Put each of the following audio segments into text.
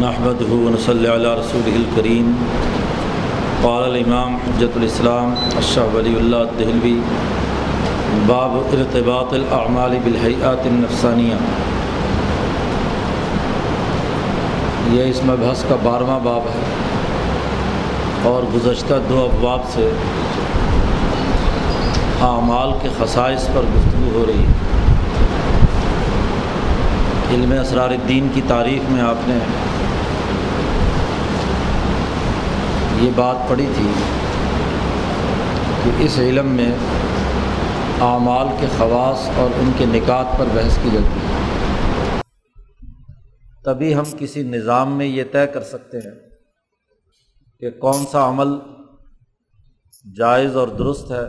نحمد صلی اللہ رسول الکریم قال الامام حجت الاسلام اشہ ولی اللہ دہلوی باب ارتباط الاعمال بالحیات النفسانیہ یہ اس مبحث کا بارہواں باب ہے اور گزشتہ دو ابواب سے اعمال کے خصائص پر گفتگو ہو رہی ہے۔ علم اسرار الدین کی تعریف میں آپ نے یہ بات پڑھی تھی کہ اس علم میں اعمال کے خواص اور ان کے نکات پر بحث کی جاتی ہے۔ تبھی ہم کسی نظام میں یہ طے کر سکتے ہیں کہ کون سا عمل جائز اور درست ہے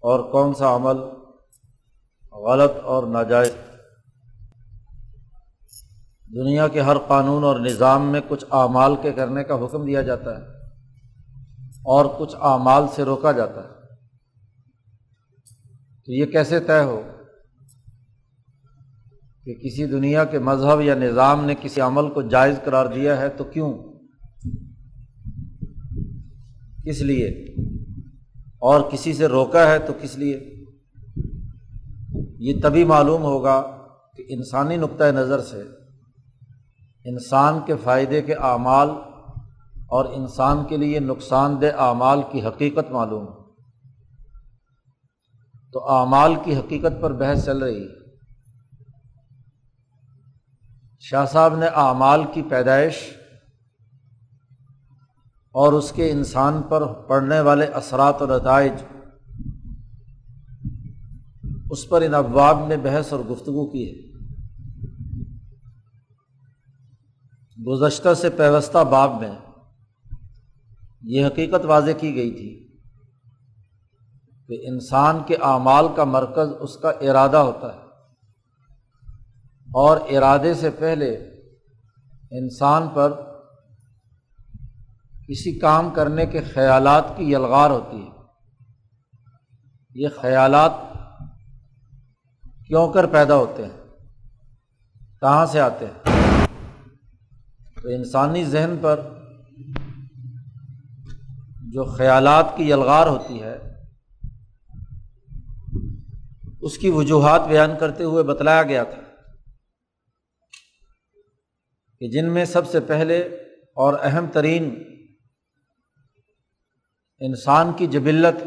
اور کون سا عمل غلط اور ناجائز۔ دنیا کے ہر قانون اور نظام میں کچھ اعمال کے کرنے کا حکم دیا جاتا ہے۔ اور کچھ اعمال سے روکا جاتا ہے۔ تو یہ کیسے طے ہو کہ کسی دنیا کے مذہب یا نظام نے کسی عمل کو جائز قرار دیا ہے تو کیوں؟ کس لیے؟ اور کسی سے روکا ہے تو کس لیے؟ یہ تبھی معلوم ہوگا کہ انسانی نقطۂ نظر سے انسان کے فائدے کے اعمال اور انسان کے لیے نقصان دہ اعمال کی حقیقت معلوم۔ تو اعمال کی حقیقت پر بحث چل رہی۔ ہے شاہ صاحب نے اعمال کی پیدائش اور اس کے انسان پر پڑنے والے اثرات و نتائج، اس پر ان ابواب میں بحث اور گفتگو کی ہے۔ گزشتہ سے پیوستہ باب میں یہ حقیقت واضح کی گئی تھی کہ انسان کے اعمال کا مرکز اس کا ارادہ ہوتا ہے۔ اور ارادے سے پہلے انسان پر کسی کام کرنے کے خیالات کی یلغار ہوتی ہے۔ یہ خیالات کیوں کر پیدا ہوتے ہیں؟ کہاں سے آتے ہیں؟ تو انسانی ذہن پر جو خیالات کی یلغار ہوتی ہے، اس کی وجوہات بیان کرتے ہوئے بتلایا گیا تھا کہ جن میں سب سے پہلے اور اہم ترین انسان کی جبلت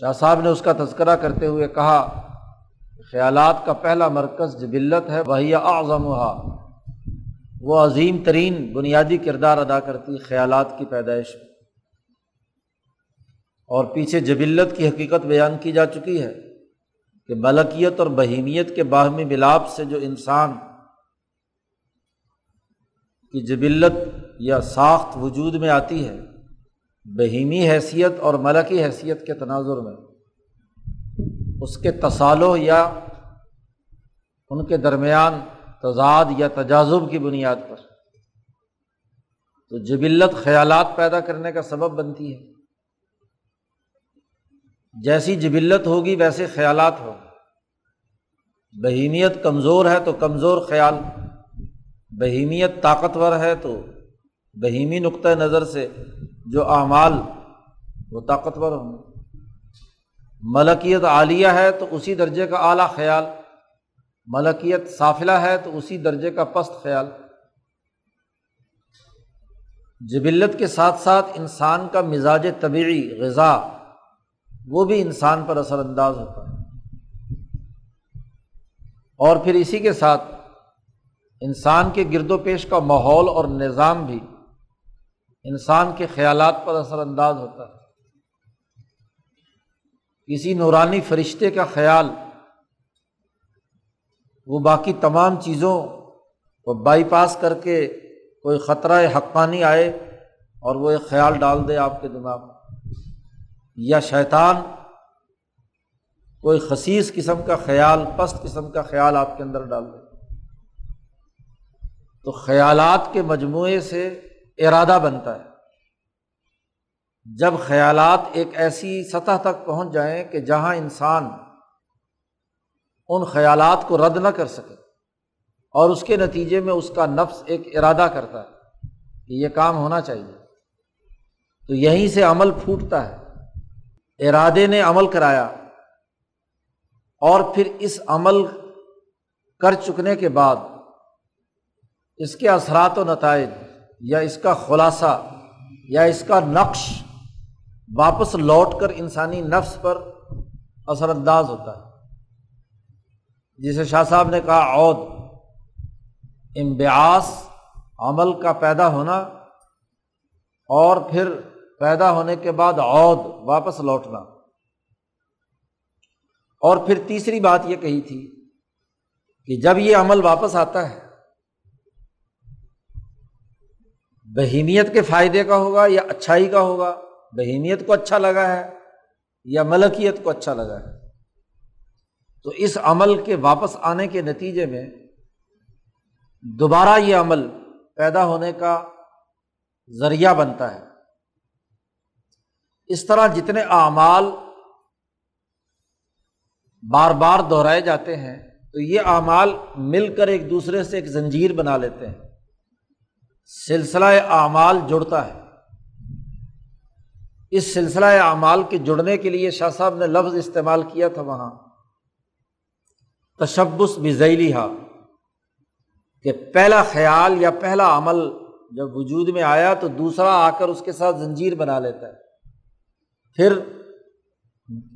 شاہ صاحب نے اس کا تذکرہ کرتے ہوئے کہا، خیالات کا پہلا مرکز جبلت ہے، وہی اعظم وہ عظیم ترین بنیادی کردار ادا کرتی خیالات کی پیدائش اور پیچھے جبلت کی حقیقت بیان کی جا چکی ہے کہ ملکیت اور بہیمیت کے باہمی ملاپ سے جو انسان کی جبلت یا ساخت وجود میں آتی ہے، بہیمی حیثیت اور ملکی حیثیت کے تناظر میں، اس کے تصالح یا ان کے درمیان تضاد یا تجازب کی بنیاد پر۔ تو جبلت خیالات پیدا کرنے کا سبب بنتی ہے۔ جیسی جبلت ہوگی ویسے خیالات ہوں۔ بہیمیت کمزور ہے تو کمزور خیال۔ بہیمیت طاقتور ہے تو بہیمی نقطۂ نظر سے جو اعمال وہ طاقتور ہوں۔ ملکیت عالیہ ہے تو اسی درجے کا اعلیٰ خیال۔ ملکیت سافلہ ہے تو اسی درجے کا پست خیال۔ جبلت کے ساتھ ساتھ انسان کا مزاج طبعی غذا، وہ بھی انسان پر اثر انداز ہوتا ہے۔ اور پھر اسی کے ساتھ انسان کے گرد و پیش کا ماحول اور نظام بھی انسان کے خیالات پر اثر انداز ہوتا ہے۔ کسی نورانی فرشتے کا خیال وہ باقی تمام چیزوں کو بائی پاس کر کے کوئی خطرہ حقانی آئے اور وہ ایک خیال ڈال دے آپ کے دماغ میں۔ یا شیطان، کوئی خصیص قسم کا خیال، پست قسم کا خیال آپ کے اندر ڈال دے۔ تو خیالات کے مجموعے سے ارادہ بنتا ہے۔ جب خیالات ایک ایسی سطح تک پہنچ جائیں کہ جہاں انسان ان خیالات کو رد نہ کر سکے اور اس کے نتیجے میں اس کا نفس ایک ارادہ کرتا ہے کہ یہ کام ہونا چاہیے۔ تو یہیں سے عمل پھوٹتا ہے۔ ارادے نے عمل کرایا اور پھر اس عمل کر چکنے کے بعد اس کے اثرات و نتائج یا اس کا خلاصہ یا اس کا نقش واپس لوٹ کر انسانی نفس پر اثر انداز ہوتا ہے۔ جسے شاہ صاحب نے کہا، عود۔ امبیاس عمل کا پیدا ہونا اور پھر پیدا ہونے کے بعد عود، واپس لوٹنا۔ اور پھر تیسری بات یہ کہی تھی کہ جب یہ عمل واپس آتا ہے، بہیمیت کے فائدے کا ہوگا یا اچھائی کا ہوگا؟ بہیمیت کو اچھا لگا ہے یا ملکیت کو اچھا لگا ہے؟ تو اس عمل کے واپس آنے کے نتیجے میں دوبارہ یہ عمل پیدا ہونے کا ذریعہ بنتا ہے۔ اس طرح جتنے اعمال بار بار دہرائے جاتے ہیں، تو یہ اعمال مل کر ایک دوسرے سے ایک زنجیر بنا لیتے ہیں۔ سلسلہ اعمال جڑتا ہے۔ اس سلسلہ اعمال کے جڑنے کے لیے شاہ صاحب نے لفظ استعمال کیا تھا وہاں۔ تشبس بزیلی ہا کہ پہلا خیال یا پہلا عمل جب وجود میں آیا تو دوسرا آ کر اس کے ساتھ زنجیر بنا لیتا ہے۔ پھر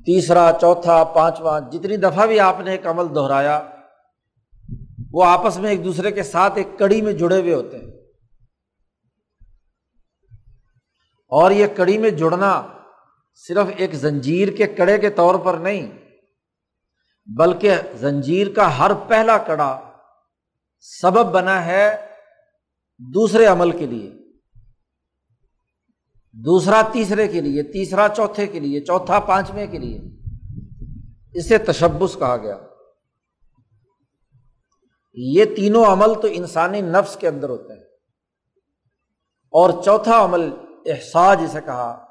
تیسرا، چوتھا، پانچواں، جتنی دفعہ بھی آپ نے ایک عمل دہرایا، وہ آپس میں ایک دوسرے کے ساتھ ایک کڑی میں جڑے ہوئے ہوتے ہیں۔ اور یہ کڑی میں جڑنا صرف ایک زنجیر کے کڑے کے طور پر نہیں بلکہ زنجیر کا ہر پہلا کڑا سبب بنا ہے دوسرے عمل کے لیے۔ دوسرا تیسرے کے لیے، تیسرا چوتھے کے لیے، چوتھا پانچویں کے لیے۔ اسے تشبس کہا گیا۔ یہ تینوں عمل تو انسانی نفس کے اندر ہوتے ہیں۔ اور چوتھا عمل احسا جسے کہا،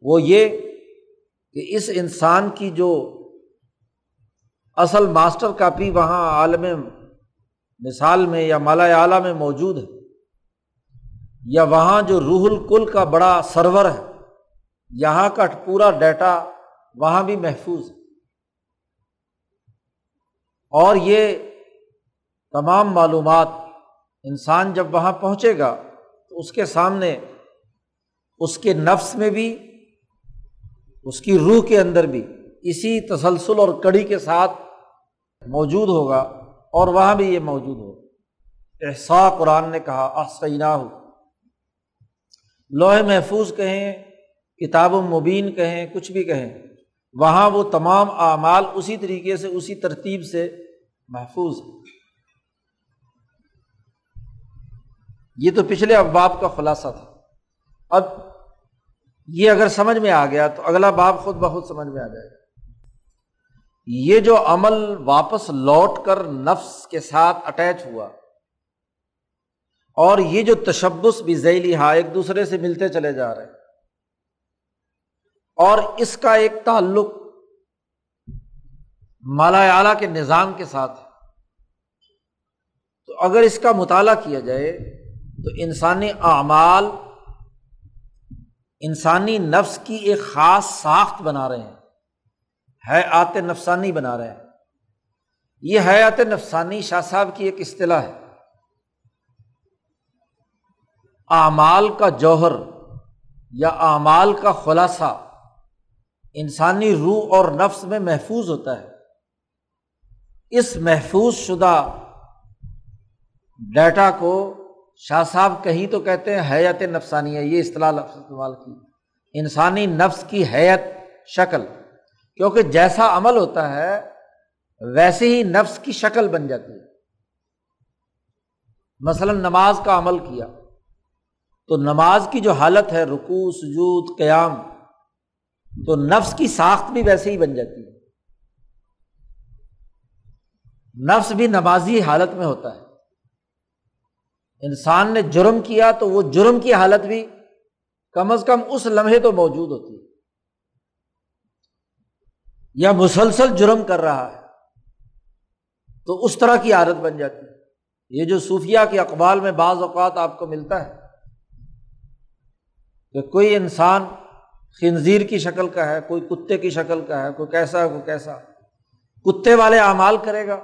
وہ یہ کہ اس انسان کی جو اصل ماسٹر کاپی وہاں عالم مثال میں یا مالا اعلیٰ میں موجود ہے یا وہاں جو روح الکل کا بڑا سرور ہے، یہاں کا پورا ڈیٹا وہاں بھی محفوظ ہے۔ اور یہ تمام معلومات انسان جب وہاں پہنچے گا تو اس کے سامنے اس کے نفس میں بھی، اس کی روح کے اندر بھی اسی تسلسل اور کڑی کے ساتھ موجود ہوگا اور وہاں بھی یہ موجود ہوگا۔ احسا قرآن نے کہا آسینا ہو لوہے محفوظ کہیں، کتاب و مبین کہیں، کچھ بھی کہیں۔ وہاں وہ تمام اعمال اسی طریقے سے، اسی ترتیب سے محفوظ ہے یہ تو پچھلے اباب کا خلاصہ تھا۔ اب یہ اگر سمجھ میں آ گیا تو اگلا باب خود بخود سمجھ میں آ جائے گا۔ یہ جو عمل واپس لوٹ کر نفس کے ساتھ اٹیچ ہوا، اور یہ جو تشبس بھی ذیلی ہا ایک دوسرے سے ملتے چلے جا رہے اور اس کا ایک تعلق مالا اعلی کے نظام کے ساتھ تو اگر اس کا مطالعہ کیا جائے، تو انسانی اعمال انسانی نفس کی ایک خاص ساخت بنا رہے ہیں۔ ہے آت نفسانی بنا رہے ہیں۔ یہ حیات نفسانی شاہ صاحب کی ایک اصطلاح ہے۔ اعمال کا جوہر یا اعمال کا خلاصہ انسانی روح اور نفس میں محفوظ ہوتا ہے۔ اس محفوظ شدہ ڈیٹا کو شاہ صاحب کہیں تو کہتے ہیں حیت نفسانی ہے۔ یہ اصطلاح لفظ استعمال کی۔ انسانی نفس کی حیت شکل۔ کیونکہ جیسا عمل ہوتا ہے، ویسے ہی نفس کی شکل بن جاتی ہے۔ مثلاً نماز کا عمل کیا، تو نماز کی جو حالت ہے رکو سجود، قیام، تو نفس کی ساخت بھی ویسے ہی بن جاتی ہے۔ نفس بھی نمازی حالت میں ہوتا ہے۔ انسان نے جرم کیا تو وہ جرم کی حالت بھی کم از کم اس لمحے تو موجود ہوتی ہے۔ یا مسلسل جرم کر رہا ہے، تو اس طرح کی عادت بن جاتی ہے۔ یہ جو صوفیہ کے اقبال میں بعض اوقات آپ کو ملتا ہے کہ کوئی انسان خنزیر کی شکل کا ہے، کوئی کتے کی شکل کا ہے، کوئی کیسا کوئی کیسا۔ کتے والے اعمال کرے گا۔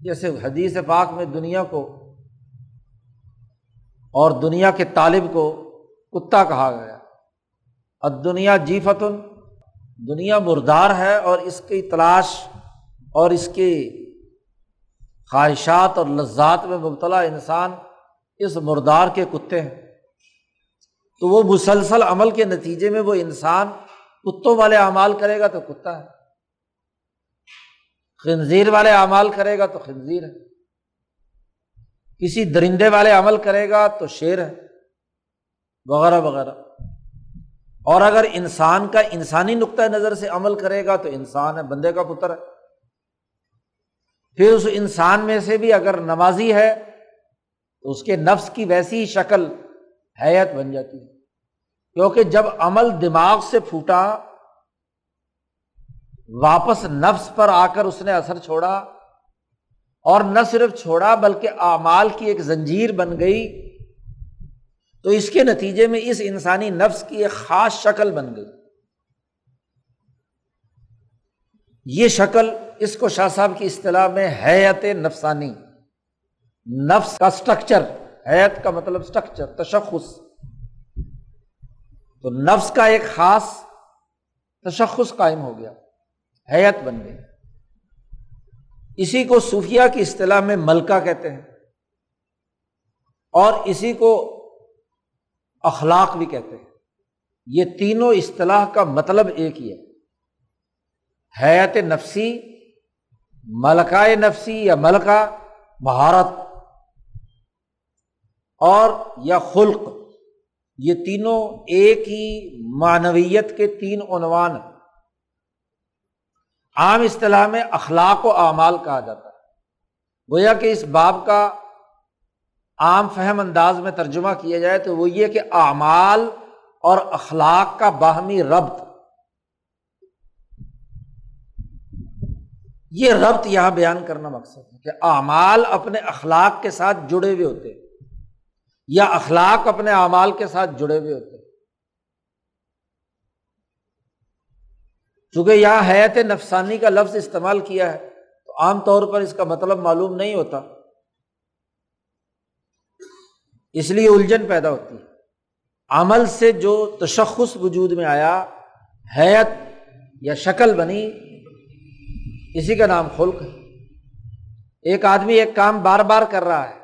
جیسے حدیث پاک میں دنیا کو اور دنیا کے طالب کو کتا کہا گیا۔ اب دنیا جی فتن دنیا مردار ہے اور اس کی تلاش اور اس کی خواہشات اور لذات میں مبتلا انسان اس مردار کے کتے ہیں۔ تو وہ مسلسل عمل کے نتیجے میں وہ انسان کتوں والے اعمال کرے گا تو کتا ہے۔ خنزیر والے اعمال کرے گا تو خنزیر ہے۔ کسی درندے والے عمل کرے گا تو شیر ہے۔ وغیرہ وغیرہ۔ اور اگر انسان کا انسانی نقطۂ نظر سے عمل کرے گا تو انسان ہے، بندے کا پتر ہے۔ پھر اس انسان میں سے بھی اگر نمازی ہے، تو اس کے نفس کی ویسی ہی شکل حیت بن جاتی ہے۔ کیونکہ جب عمل دماغ سے پھوٹا، واپس نفس پر آ کر اس نے اثر چھوڑا، اور نہ صرف چھوڑا، بلکہ اعمال کی ایک زنجیر بن گئی تو اس کے نتیجے میں اس انسانی نفس کی ایک خاص شکل بن گئی۔ یہ شکل اس کو شاہ صاحب کی اصطلاح میں حیت نفسانی، نفس کا اسٹرکچر حیت کا مطلب اسٹرکچر تشخص۔ تو نفس کا ایک خاص تشخص قائم ہو گیا حیت بن گئی۔ اسی کو صوفیہ کی اصطلاح میں ملکہ کہتے ہیں۔ اور اسی کو اخلاق بھی کہتے ہیں۔ یہ تینوں اصطلاح کا مطلب ایک ہی ہے۔ حیات نفسی ملکائے نفسی یا ملکہ مہارت اور یا خلق، یہ تینوں ایک ہی معنویت کے تین عنوان ہیں۔ عام اصطلاح میں اخلاق و اعمال کہا جاتا ہے۔ گویا کہ اس باب کا عام فہم انداز میں ترجمہ کیا جائے تو وہ یہ کہ اعمال اور اخلاق کا باہمی ربط. یہ ربط یہاں بیان کرنا مقصد ہے کہ اعمال اپنے اخلاق کے ساتھ جڑے ہوئے ہوتے یا اخلاق اپنے اعمال کے ساتھ جڑے ہوئے ہوتے چونکہ یہاں حیات نفسانی کا لفظ استعمال کیا ہے تو عام طور پر اس کا مطلب معلوم نہیں ہوتا. اس لیے الجھن پیدا ہوتی ہے عمل سے جو تشخص وجود میں آیا، حیت یا شکل بنی، اسی کا نام خلق ہے۔ ایک آدمی ایک کام بار بار کر رہا ہے،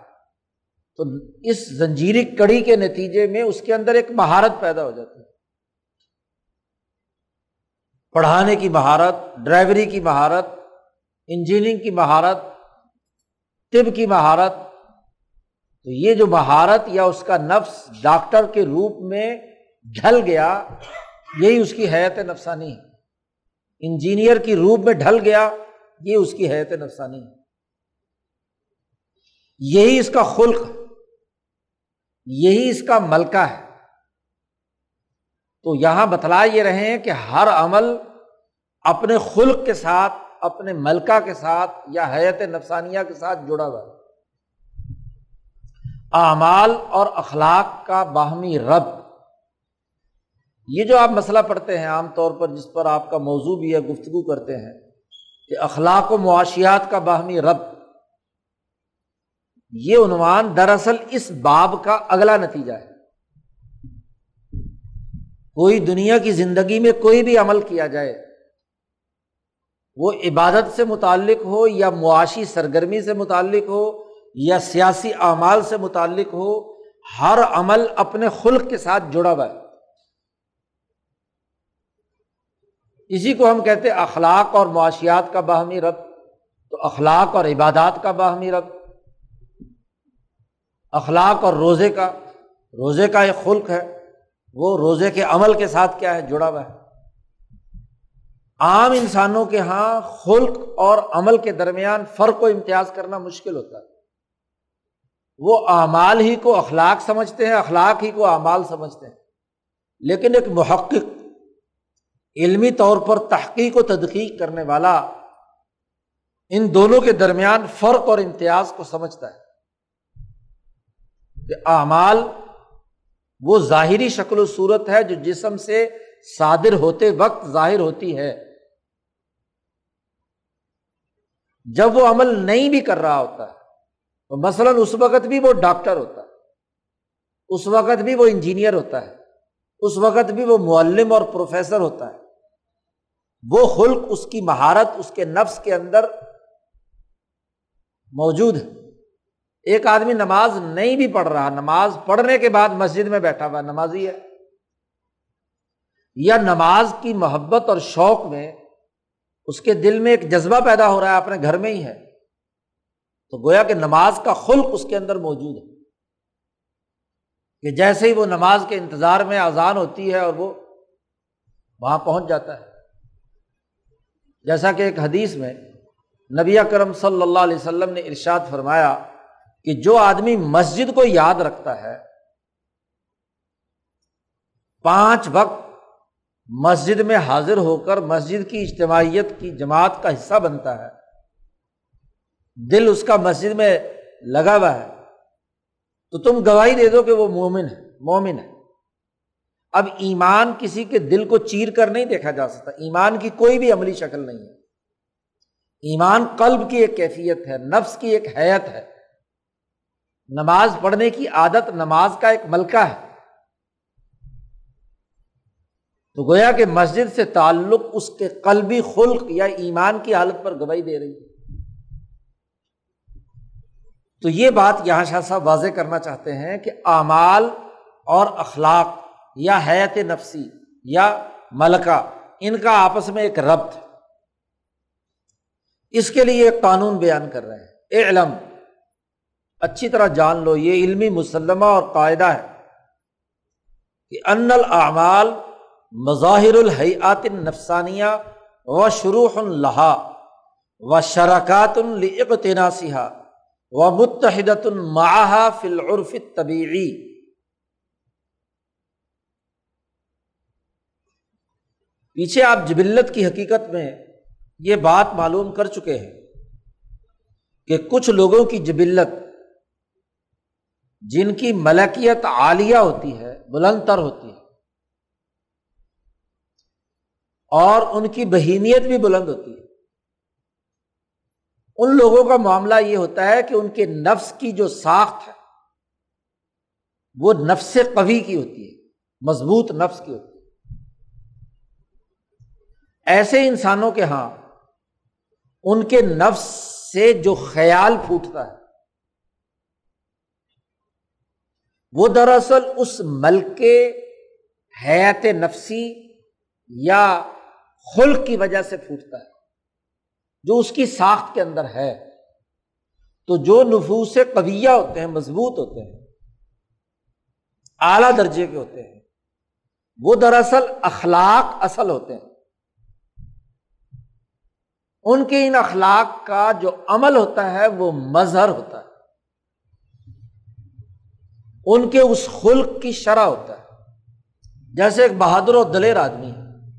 تو اس زنجیری کڑی کے نتیجے میں اس کے اندر ایک مہارت پیدا ہو جاتی ہے۔ پڑھانے کی مہارت، ڈرائیوری کی مہارت، انجینئرنگ کی مہارت، طب کی مہارت تو یہ جو مہارت یا اس کا نفس ڈاکٹر کے روپ میں ڈھل گیا، یہی اس کی حیت نفسانی۔ ہے انجینئر کی روپ میں ڈھل گیا، یہ اس کی حیت نفسانی۔ ہے یہی اس کا خلق، یہی اس کا ملکہ ہے۔ تو یہاں بتلا یہ رہے ہیں کہ ہر عمل اپنے خلق کے ساتھ، اپنے ملکہ کے ساتھ یا حیت نفسانیہ کے ساتھ جڑا ہوا ہے۔ اعمال اور اخلاق کا باہمی رب۔ یہ جو آپ مسئلہ پڑھتے ہیں عام طور پر جس پر آپ کا موضوع بھی ہے، گفتگو کرتے ہیں، کہ اخلاق و معاشیات کا باہمی رب، یہ عنوان دراصل اس باب کا اگلا نتیجہ ہے۔ کوئی دنیا کی زندگی میں کوئی بھی عمل کیا جائے، وہ عبادت سے متعلق ہو یا معاشی سرگرمی سے متعلق ہو یا سیاسی اعمال سے متعلق ہو، ہر عمل اپنے خلق کے ساتھ جڑا ہوا ہے۔ اسی کو ہم کہتے اخلاق اور معاشیات کا باہمی رب، تو اخلاق اور عبادات کا باہمی رب۔ اخلاق اور روزے کا روزے کا ایک خلق ہے، وہ روزے کے عمل کے ساتھ کیا ہے، جڑا ہوا ہے۔ عام انسانوں کے یہاں خلق اور عمل کے درمیان فرق و امتیاز کرنا مشکل ہوتا ہے۔ وہ اعمال ہی کو اخلاق سمجھتے ہیں، اخلاق ہی کو اعمال سمجھتے ہیں۔ لیکن ایک محقق علمی طور پر تحقیق و تدقیق کرنے والا ان دونوں کے درمیان فرق اور امتیاز کو سمجھتا ہے۔ کہ اعمال وہ ظاہری شکل و صورت ہے جو جسم سے صادر ہوتے وقت ظاہر ہوتی ہے۔ جب وہ عمل نہیں بھی کر رہا ہوتا ہے تو مثلاً اس وقت بھی وہ ڈاکٹر ہوتا ہے، اس وقت بھی وہ انجینئر ہوتا ہے، اس وقت بھی وہ معلم اور پروفیسر ہوتا ہے۔ وہ خلق اس کی مہارت، اس کے نفس کے اندر موجود ہے۔ ایک آدمی نماز نہیں بھی پڑھ رہا، نماز پڑھنے کے بعد مسجد میں بیٹھا ہوا نمازی ہے۔ یا نماز کی محبت اور شوق میں اس کے دل میں ایک جذبہ پیدا ہو رہا ہے، اپنے گھر میں ہی ہے۔ تو گویا کہ نماز کا خلق اس کے اندر موجود ہے کہ جیسے ہی وہ نماز کے انتظار میں آزان ہوتی ہے اور وہ وہاں پہنچ جاتا ہے۔ جیسا کہ ایک حدیث میں نبی اکرم صلی اللہ علیہ وسلم نے ارشاد فرمایا کہ جو آدمی مسجد کو یاد رکھتا ہے، پانچ وقت مسجد میں حاضر ہو کر مسجد کی اجتماعیت کی جماعت کا حصہ بنتا ہے۔ دل اس کا مسجد میں لگا ہوا ہے۔ تو تم گواہی دے دو کہ وہ مومن ہے مومن ہے۔ اب ایمان کسی کے دل کو چیر کر نہیں دیکھا جا سکتا۔ ایمان کی کوئی بھی عملی شکل نہیں ہے۔ ایمان قلب کی ایک کیفیت ہے، نفس کی ایک حیت ہے۔ نماز پڑھنے کی عادت نماز کا ایک ملکہ ہے۔ تو گویا کہ مسجد سے تعلق اس کے قلبی خلق یا ایمان کی حالت پر گواہی دے رہی ہے۔ تو یہ بات یہاں شاہ صاحب واضح کرنا چاہتے ہیں کہ اعمال اور اخلاق یا حیت نفسی یا ملکہ، ان کا آپس میں ایک ربط اس کے لیے ایک قانون بیان کر رہے ہیں۔ اے علم اچھی طرح جان لو، یہ علمی مسلمہ اور قاعدہ ہے کہ ان الاعمال مظاہر الحیات نفسانیہ و شروح الحا و شراکات القتناسیہ و متحدت الماحا فی العرف طبیعی پیچھے آپ جبلت کی حقیقت میں یہ بات معلوم کر چکے ہیں کہ کچھ لوگوں کی جبلت جن کی ملکیت عالیہ ہوتی ہے، بلند تر ہوتی ہے، اور ان کی بہیمیت بھی بلند ہوتی ہے۔ ان لوگوں کا معاملہ یہ ہوتا ہے کہ ان کے نفس کی جو ساخت ہے، وہ نفس قوی کی ہوتی ہے، مضبوط نفس کی ہوتی ہے۔ ایسے انسانوں کے یہاں ان کے نفس سے جو خیال پھوٹتا ہے، وہ دراصل اس ملک کے حیات نفسی یا خلق کی وجہ سے پھوٹتا ہے۔ جو اس کی ساخت کے اندر ہے، تو جو نفوس قویہ ہوتے ہیں، مضبوط ہوتے ہیں، اعلی درجے کے ہوتے ہیں، وہ دراصل اخلاق اصل ہوتے ہیں۔ ان کے ان اخلاق کا جو عمل ہوتا ہے، وہ مظہر ہوتا ہے۔ ان کے اس خلق کی شرح ہوتا ہے۔ جیسے ایک بہادر و دلیر آدمی ہے،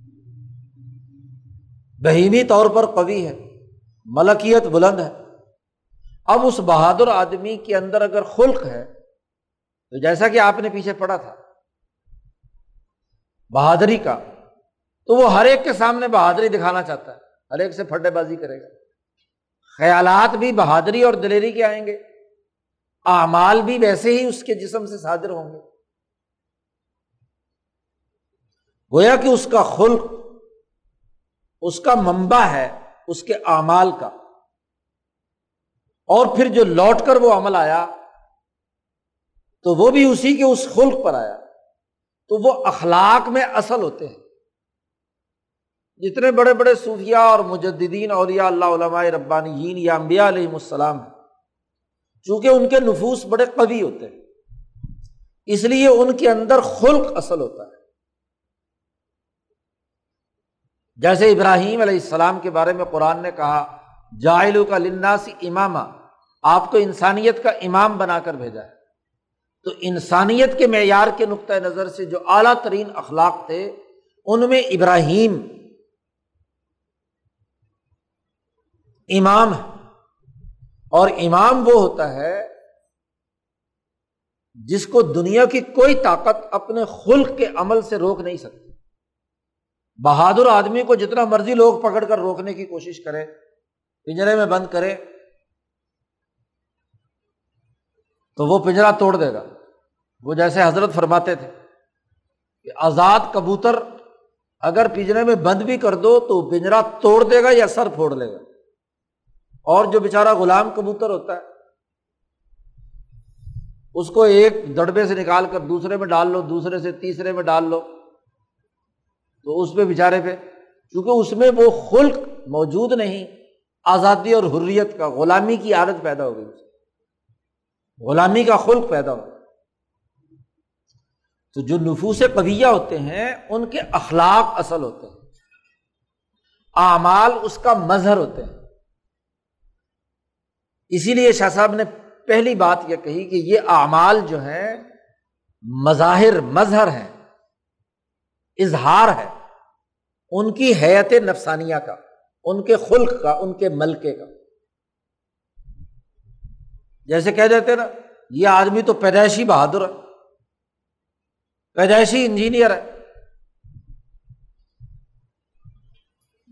بہیمی طور پر قوی ہے۔ ملکیت بلند ہے۔ اب اس بہادر آدمی کے اندر اگر خلق ہے، تو جیسا کہ آپ نے پیچھے پڑا تھا، بہادری کا، تو وہ ہر ایک کے سامنے بہادری دکھانا چاہتا ہے۔ ہر ایک سے پھڈے بازی کرے گا۔ خیالات بھی بہادری اور دلیری کے آئیں گے۔ اعمال بھی ویسے ہی اس کے جسم سے صادر ہوں گے۔ گویا کہ اس کا خلق، اس کا منبع ہے۔ اس کے اعمال کا۔ اور پھر جو لوٹ کر وہ عمل آیا، تو وہ بھی اسی کے اس خلق پر آیا۔ تو وہ اخلاق میں اصل ہوتے ہیں۔ جتنے بڑے بڑے صوفیہ اور مجدین اور یا اللہ، علماء ربانی یا امبیا علیہ السلام چونکہ ان کے نفوس بڑے قوی ہوتے ہیں، اس لیے ان کے اندر خلق اصل ہوتا ہے۔ جیسے ابراہیم علیہ السلام کے بارے میں قرآن نے کہا، جاہلو کا لناسی امام آپ کو انسانیت کا امام بنا کر بھیجا ہے۔ تو انسانیت کے معیار کے نقطۂ نظر سے جو اعلیٰ ترین اخلاق تھے، ان میں ابراہیم امام ہے۔ اور امام وہ ہوتا ہے جس کو دنیا کی کوئی طاقت اپنے خلق کے عمل سے روک نہیں سکتی۔ بہادر آدمی کو جتنا مرضی لوگ پکڑ کر روکنے کی کوشش کرے، پنجرے میں بند کرے، تو وہ پنجرا توڑ دے گا۔ وہ جیسے حضرت فرماتے تھے کہ آزاد کبوتر اگر پنجرے میں بند بھی کر دو تو پنجرا توڑ دے گا یا سر پھوڑ لے گا۔ اور جو بےچارا غلام کبوتر ہوتا ہے، اس کو ایک دڑبے سے نکال کر دوسرے میں ڈال لو، دوسرے سے تیسرے میں ڈال لو۔ تو اس پہ بےچارے پہ، کیونکہ اس میں وہ خلق موجود نہیں، آزادی اور حریت کا، غلامی کی عادت پیدا ہو گئی۔ غلامی کا خلق پیدا ہو۔ تو جو نفوس قویہ ہوتے ہیں، ان کے اخلاق اصل ہوتے ہیں۔ اعمال اس کا مظہر ہوتے ہیں۔ اسی لیے شاہ صاحب نے پہلی بات یہ کہی کہ یہ اعمال جو ہے مظاہر، مظہر ہے اظہار ہے۔ ان کی حیت نفسانیہ کا، ان کے خلق کا، ان کے ملکے کا۔ جیسے کہہ دیتے نا، یہ آدمی تو پیدائشی بہادر ہے، پیدائشی انجینئر ہے۔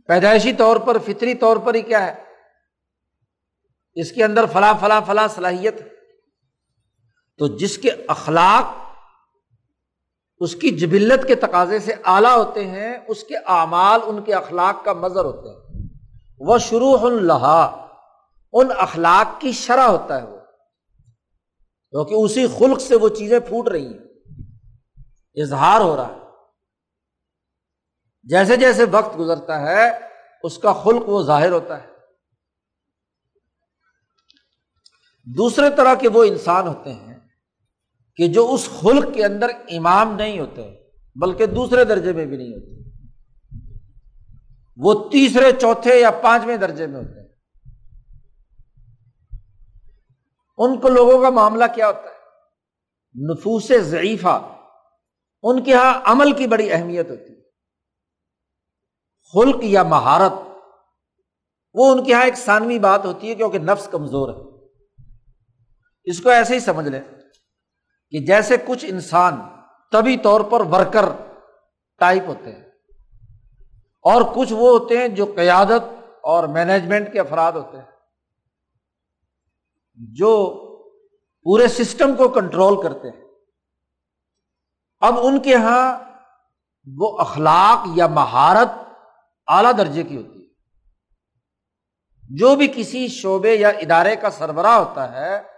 پیدائشی طور پر، فطری طور پر ہی کیا ہے؟ اس کے اندر فلاں فلاں فلاں صلاحیت تو جس کے اخلاق اس کی جبلت کے تقاضے سے اعلیٰ ہوتے ہیں، اس کے اعمال، ان کے اخلاق کا مظر ہوتے ہیں۔ وہ شروع الحا ان اخلاق کی شرح ہوتا ہے وہ۔ کیونکہ اسی خلق سے وہ چیزیں پھوٹ رہی ہیں۔ اظہار ہو رہا ہے۔ جیسے جیسے وقت گزرتا ہے، اس کا خلق وہ ظاہر ہوتا ہے۔ دوسرے طرح کے وہ انسان ہوتے ہیں کہ جو اس خلق کے اندر امام نہیں ہوتے، بلکہ دوسرے درجے میں بھی نہیں ہوتے۔ وہ تیسرے، چوتھے یا پانچویں درجے میں ہوتے ہیں۔ ان کو لوگوں کا معاملہ کیا ہوتا ہے؟ نفوس ضعیفہ، ان کے یہاں عمل کی بڑی اہمیت ہوتی ہے۔ خلق یا مہارت، وہ ان کے یہاں ایک ثانوی بات ہوتی ہے، کیونکہ نفس کمزور ہے۔ اس کو ایسے ہی سمجھ لیں۔ کہ جیسے کچھ انسان طبی طور پر ورکر ٹائپ ہوتے ہیں اور کچھ وہ ہوتے ہیں جو قیادت اور مینجمنٹ کے افراد ہوتے ہیں، جو پورے سسٹم کو کنٹرول کرتے ہیں۔ اب ان کے یہاں وہ اخلاق یا مہارت اعلی درجے کی ہوتی ہے۔ جو بھی کسی شعبے یا ادارے کا سربراہ ہوتا ہے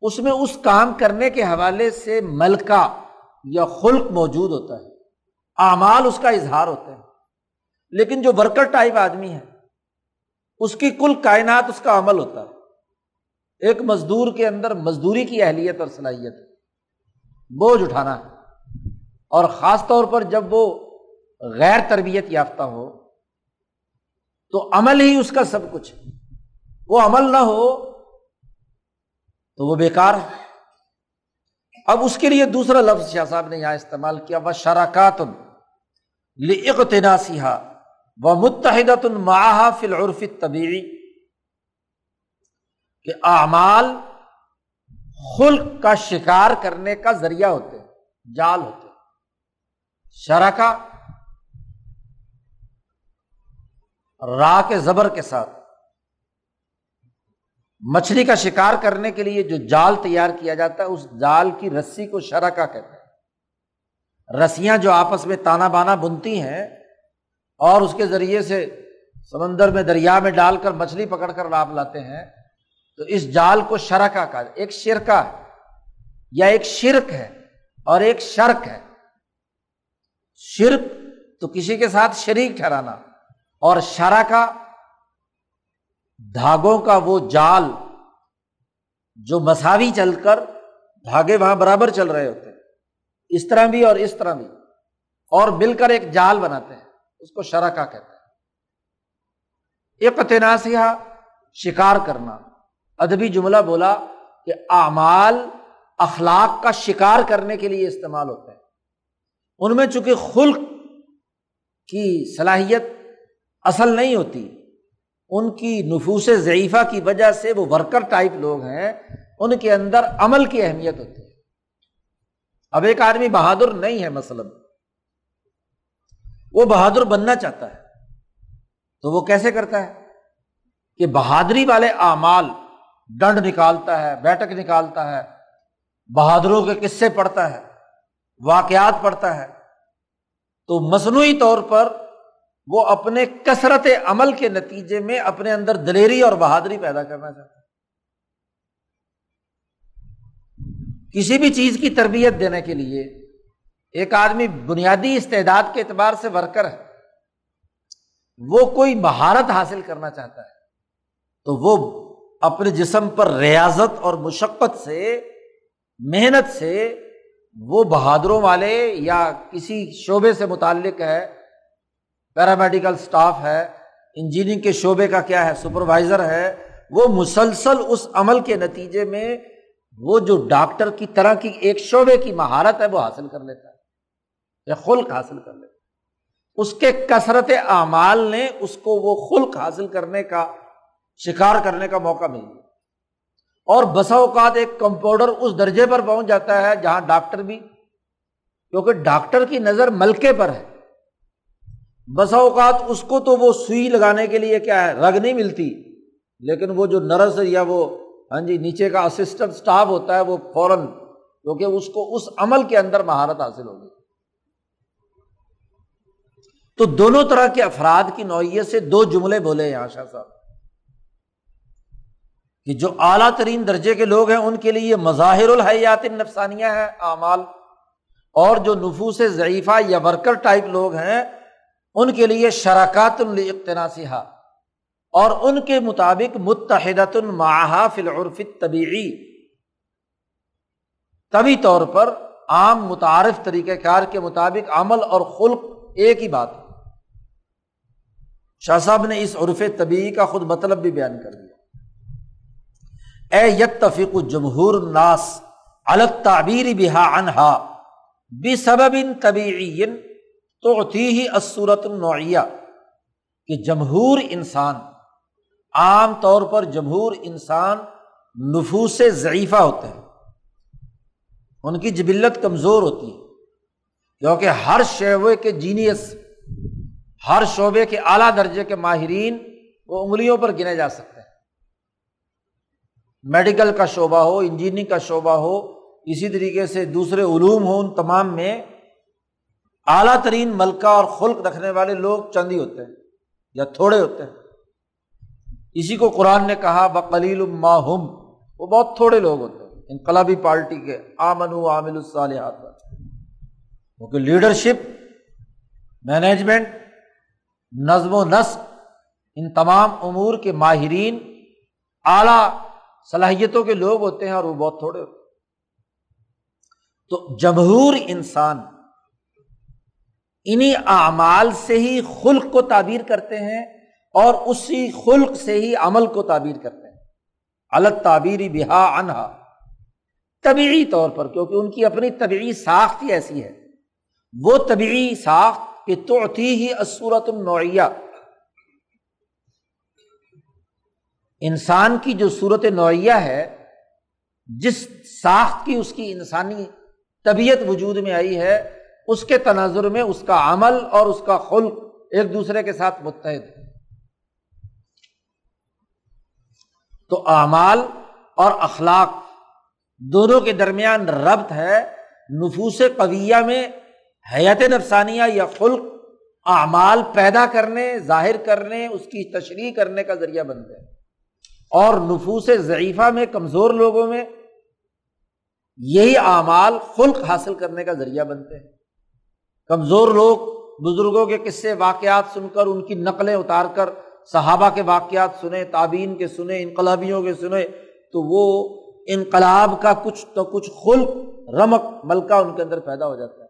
اس میں اس کام کرنے کے حوالے سے ملکہ یا خلق موجود ہوتا ہے، اعمال اس کا اظہار ہوتا ہے۔ لیکن جو ورکر ٹائپ آدمی ہے، اس کی کل کائنات اس کا عمل ہوتا ہے۔ ایک مزدور کے اندر مزدوری کی اہلیت اور صلاحیت بوجھ اٹھانا ہے۔ اور خاص طور پر جب وہ غیر تربیت یافتہ ہو، تو عمل ہی اس کا سب کچھ وہ عمل نہ ہو تو وہ بیکار ہے۔ اب اس کے لیے دوسرا لفظ شاہ صاحب نے یہاں استعمال کیا وہ شراکات لناسیہ و متحدہ معاہا فی العرف طبیعی کہ اعمال خلق کا شکار کرنے کا ذریعہ ہوتے جال ہوتے شرکا را کے زبر کے ساتھ۔ مچھلی کا شکار کرنے کے لیے جو جال تیار کیا جاتا ہے، اس جال کی رسی کو شرکا کہتے ہیں۔ رسیاں جو آپس میں تانا بانا بنتی ہیں، اور اس کے ذریعے سے سمندر میں دریا میں ڈال کر مچھلی پکڑ کر لاپ لاتے ہیں، تو اس جال کو شرکا کا ایک شرکا ہے، یا ایک شرک ہے، اور ایک شرک ہے۔ شرک تو کسی کے ساتھ شریک ٹھہرانا، اور شرح کا دھاگوں کا وہ جال جو مساوی چل کر دھاگے وہاں برابر چل رہے ہوتے ہیں۔ اس طرح بھی اور اس طرح بھی۔ اور مل کر ایک جال بناتے ہیں۔ اس کو شرکا کہتے ہیں۔ ایک شکار کرنا۔ ادبی جملہ بولا کہ اعمال اخلاق کا شکار کرنے کے لیے استعمال ہوتے ہیں۔ ان میں چونکہ خلق کی صلاحیت اصل نہیں ہوتی ان کی نفوس ضعیفہ کی وجہ سے وہ ورکر ٹائپ لوگ ہیں، ان کے اندر عمل کی اہمیت ہوتی ہے۔ اب ایک آدمی بہادر نہیں ہے مثلاً، وہ بہادر بننا چاہتا ہے، تو وہ کیسے کرتا ہے؟ کہ بہادری والے اعمال ڈنڈ نکالتا ہے، بیٹھک نکالتا ہے، بہادروں کے قصے پڑھتا ہے، واقعات پڑھتا ہے۔ تو مصنوعی طور پر وہ اپنے کثرت عمل کے نتیجے میں اپنے اندر دلیری اور بہادری پیدا کرنا چاہتا ہے۔ کسی بھی چیز کی تربیت دینے کے لیے ایک آدمی بنیادی استعداد کے اعتبار سے ورکر ہے، وہ کوئی مہارت حاصل کرنا چاہتا ہے، تو وہ اپنے جسم پر ریاضت اور مشقت سے، محنت سے وہ بہادروں والے یا کسی شعبے سے متعلق ہے پیرامیڈیکل اسٹاف ہے انجینئرنگ کے شعبے کا کیا ہے سپروائزر ہے، وہ مسلسل اس عمل کے نتیجے میں وہ جو ڈاکٹر کی طرح کی ایک شعبے کی مہارت ہے وہ حاصل کر لیتا ہے، یا خلق حاصل کر لیتا ہے۔ اس کے کثرت اعمال نے اس کو وہ خلق حاصل کرنے کا، شکار کرنے کا موقع مل گیا۔ اور بسا اوقات ایک کمپاؤڈر اس درجے پر پہنچ جاتا ہے جہاں ڈاکٹر بھی، کیونکہ ڈاکٹر کی نظر ملکے پر ہے۔ بسا اوقات اس کو تو وہ سوئی لگانے کے لیے کیا ہے، رگ نہیں ملتی۔ لیکن وہ جو نرس یا وہ ہاں جی نیچے کا اسسٹنٹ اسٹاف ہوتا ہے، وہ فوراً، کیونکہ اس کو اس عمل کے اندر مہارت حاصل ہوگی تو دونوں طرح کے افراد کی نوعیت سے دو جملے بولے یہاں شاہ صاحب۔ کہ جو اعلیٰ ترین درجے کے لوگ ہیں، ان کے لیے مظاہر الحیات نفسانیہ ہے، اعمال۔ اور جو نفوس ضعیفہ یا ورکر ٹائپ لوگ ہیں ان کے لیے شراکات الاقتناسیہ اور ان کے مطابق متحدۃ فی العرف طبیعی طبی طور پر عام متعارف طریقہ کار کے مطابق عمل اور خلق ایک ہی بات شاہ صاحب نے اس عرف طبیعی کا خود مطلب بھی بیان کر دیا۔ اے یک تفیق جمہور الناس الگ تعبیر بحا انہا بے سبب ان طبیعی۔ تو ہی اسورت النوعیہ، کہ جمہور انسان، عام طور پر جمہور انسان نفوس ضعیفہ ہوتے ہیں۔ ان کی جبلت کمزور ہوتی ہے، کیونکہ ہر شعبے کے جینیس، ہر شعبے کے اعلیٰ درجے کے ماہرین وہ انگلیوں پر گنے جا سکتے ہیں۔ میڈیکل کا شعبہ ہو، انجینئرنگ کا شعبہ ہو، اسی طریقے سے دوسرے علوم ہو ان تمام میں اعلیٰ ترین ملکہ اور خلق رکھنے والے لوگ چند ہی ہوتے ہیں، یا تھوڑے ہوتے ہیں۔ اسی کو قرآن نے کہا بقلیل ماہم وہ بہت تھوڑے لوگ ہوتے ہیں، انقلابی پارٹی کے۔ آمن عامل الصالحات۔ کیونکہ لیڈرشپ، مینجمنٹ، نظم و نسق، ان تمام امور کے ماہرین، اعلیٰ صلاحیتوں کے لوگ ہوتے ہیں اور وہ بہت تھوڑے ہوتے ہیں۔ تو جمہور انسان انہیں اعمال سے ہی خلق کو تعبیر کرتے ہیں اور اسی خلق سے ہی عمل کو تعبیر کرتے ہیں۔ الگ تعبیری بہا انہا طبیعی طور پر، کیونکہ ان کی اپنی طبیعی ساخت ہی ایسی ہے۔ وہ طبیعی ساخت کہ تو ہی اسورت النوعیہ۔ انسان کی جو صورت نوعیہ ہے، جس ساخت کی اس کی انسانی طبیعت وجود میں آئی ہے اس کے تناظر میں اس کا عمل اور اس کا خلق ایک دوسرے کے ساتھ متحد ہے تو اعمال اور اخلاق دونوں کے درمیان ربط ہے نفوس قویہ میں حیات نفسانیہ یا خلق اعمال پیدا کرنے، ظاہر کرنے، اس کی تشریح کرنے کا ذریعہ بنتے ہیں۔ اور نفوس ضعیفہ میں، کمزور لوگوں میں یہی اعمال خلق حاصل کرنے کا ذریعہ بنتے ہیں۔ کمزور لوگ، بزرگوں کے قصے، واقعات سن کر، ان کی نقلیں اتار کر، صحابہ کے واقعات سنے تعبین کے سنے انقلابیوں کے سنے تو وہ انقلاب کا کچھ تو کچھ خلق رمک ملکہ ان کے اندر پیدا ہو جاتا ہے۔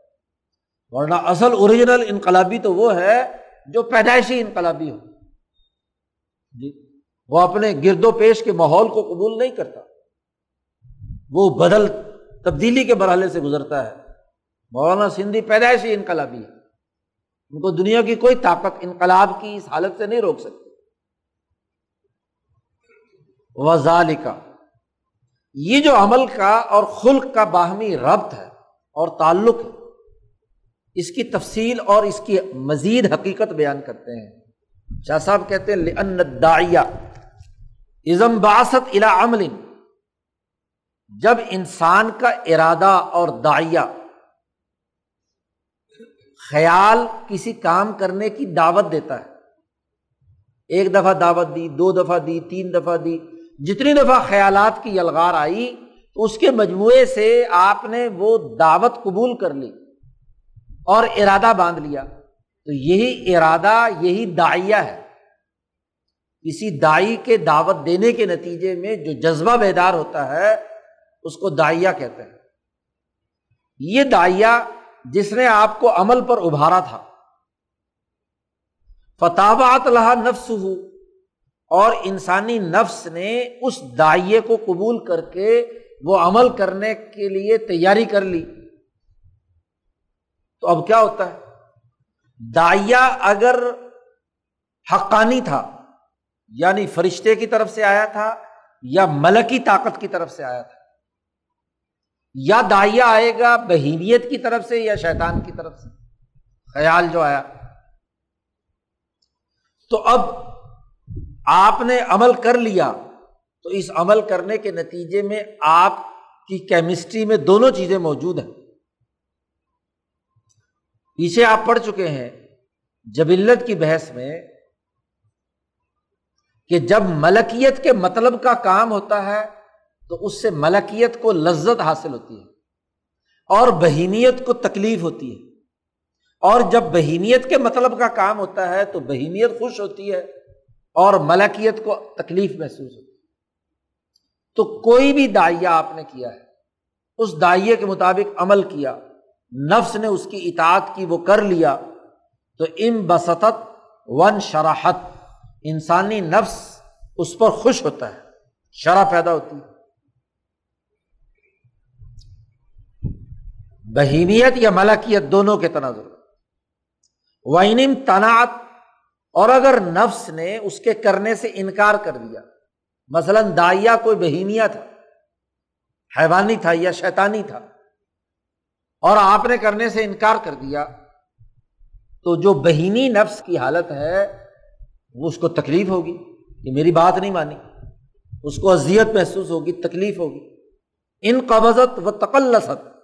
ورنہ اصل اوریجنل انقلابی تو وہ ہے جو پیدائشی انقلابی ہو۔ جی وہ اپنے گرد و پیش کے ماحول کو قبول نہیں کرتا۔ وہ بدل تبدیلی کے مرحلے سے گزرتا ہے۔ مولانا سندھی پیدائشی انقلابی ہے۔ ان کو دنیا کی کوئی طاقت انقلاب کی اس حالت سے نہیں روک سکتی۔ وزال کا یہ جو عمل کا اور خلق کا باہمی ربط ہے اور تعلق ہے، اس کی تفصیل اور اس کی مزید حقیقت بیان کرتے ہیں۔ شاہ صاحب کہتے ہیں ازم باست الا عمل۔ جب انسان کا ارادہ اور دائیا خیال کسی کام کرنے کی دعوت دیتا ہے۔ ایک دفعہ دعوت دی، دو دفعہ دی، تین دفعہ دی۔ جتنی دفعہ خیالات کی یلغار آئی، تو اس کے مجموعے سے آپ نے وہ دعوت قبول کر لی اور ارادہ باندھ لیا۔ تو یہی ارادہ، یہی دائیا ہے۔ کسی دائی کے دعوت دینے کے نتیجے میں جو جذبہ بیدار ہوتا ہے، اس کو دائیا کہتے ہیں۔ یہ دائیا جس نے آپ کو عمل پر ابھارا تھا۔ فتابات لہا نفس ہو اور انسانی نفس نے اس دائیے کو قبول کر کے وہ عمل کرنے کے لیے تیاری کر لی۔ تو اب کیا ہوتا ہے؟ دائیا اگر حقانی تھا یعنی فرشتے کی طرف سے آیا تھا یا ملکی طاقت کی طرف سے آیا تھا۔ یا دائیا آئے گا بہیمیت کی طرف سے یا شیطان کی طرف سے؟ خیال جو آیا۔ تو اب آپ نے عمل کر لیا، تو اس عمل کرنے کے نتیجے میں آپ کی کیمسٹری میں دونوں چیزیں موجود ہیں۔ پیچھے آپ پڑھ چکے ہیں جبلت کی بحث میں کہ جب ملکیت کے مطلب کا کام ہوتا ہے تو اس سے ملکیت کو لذت حاصل ہوتی ہے اور بہیمیت کو تکلیف ہوتی ہے اور جب بہیمیت کے مطلب کا کام ہوتا ہے تو بہیمیت خوش ہوتی ہے اور ملکیت کو تکلیف محسوس ہوتی ہے۔ تو کوئی بھی دائیا آپ نے کیا ہے، اس دائیے کے مطابق عمل کیا، نفس نے اس کی اطاعت کی، وہ کر لیا، تو ام بسطت ون شراحت انسانی نفس اس پر خوش ہوتا ہے، شرح پیدا ہوتی ہے۔ بہیمیت یا ملکیت دونوں کے تناظر وائنم تناعت اور اگر نفس نے اس کے کرنے سے انکار کر دیا، مثلاً دائیا کوئی بہیمیا تھا، حیوانی تھا یا شیطانی تھا، اور آپ نے کرنے سے انکار کر دیا، تو جو بہیمی نفس کی حالت ہے، وہ اس کو تکلیف ہوگی کہ میری بات نہیں مانی۔ اس کو اذیت محسوس ہوگی، تکلیف ہوگی۔ ان قبضت و تقلست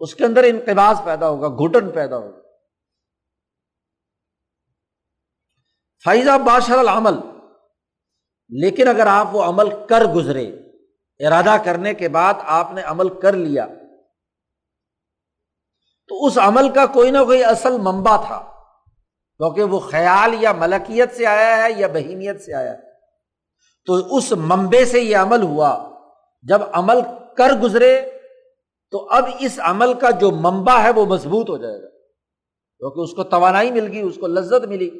اس کے اندر انقباز پیدا ہوگا، گھٹن پیدا ہوگا۔ فائزہ باشر العمل، لیکن اگر آپ وہ عمل کر گزرے، ارادہ کرنے کے بعد آپ نے عمل کر لیا، تو اس عمل کا کوئی نہ کوئی اصل ممبا تھا، کیونکہ وہ خیال یا ملکیت سے آیا ہے یا بہیمیت سے آیا ہے۔ تو اس ممبے سے یہ عمل ہوا، جب عمل کر گزرے تو اب اس عمل کا جو ممبا ہے وہ مضبوط ہو جائے گا۔ کیونکہ اس کو توانائی مل گئی، اس کو لذت ملی۔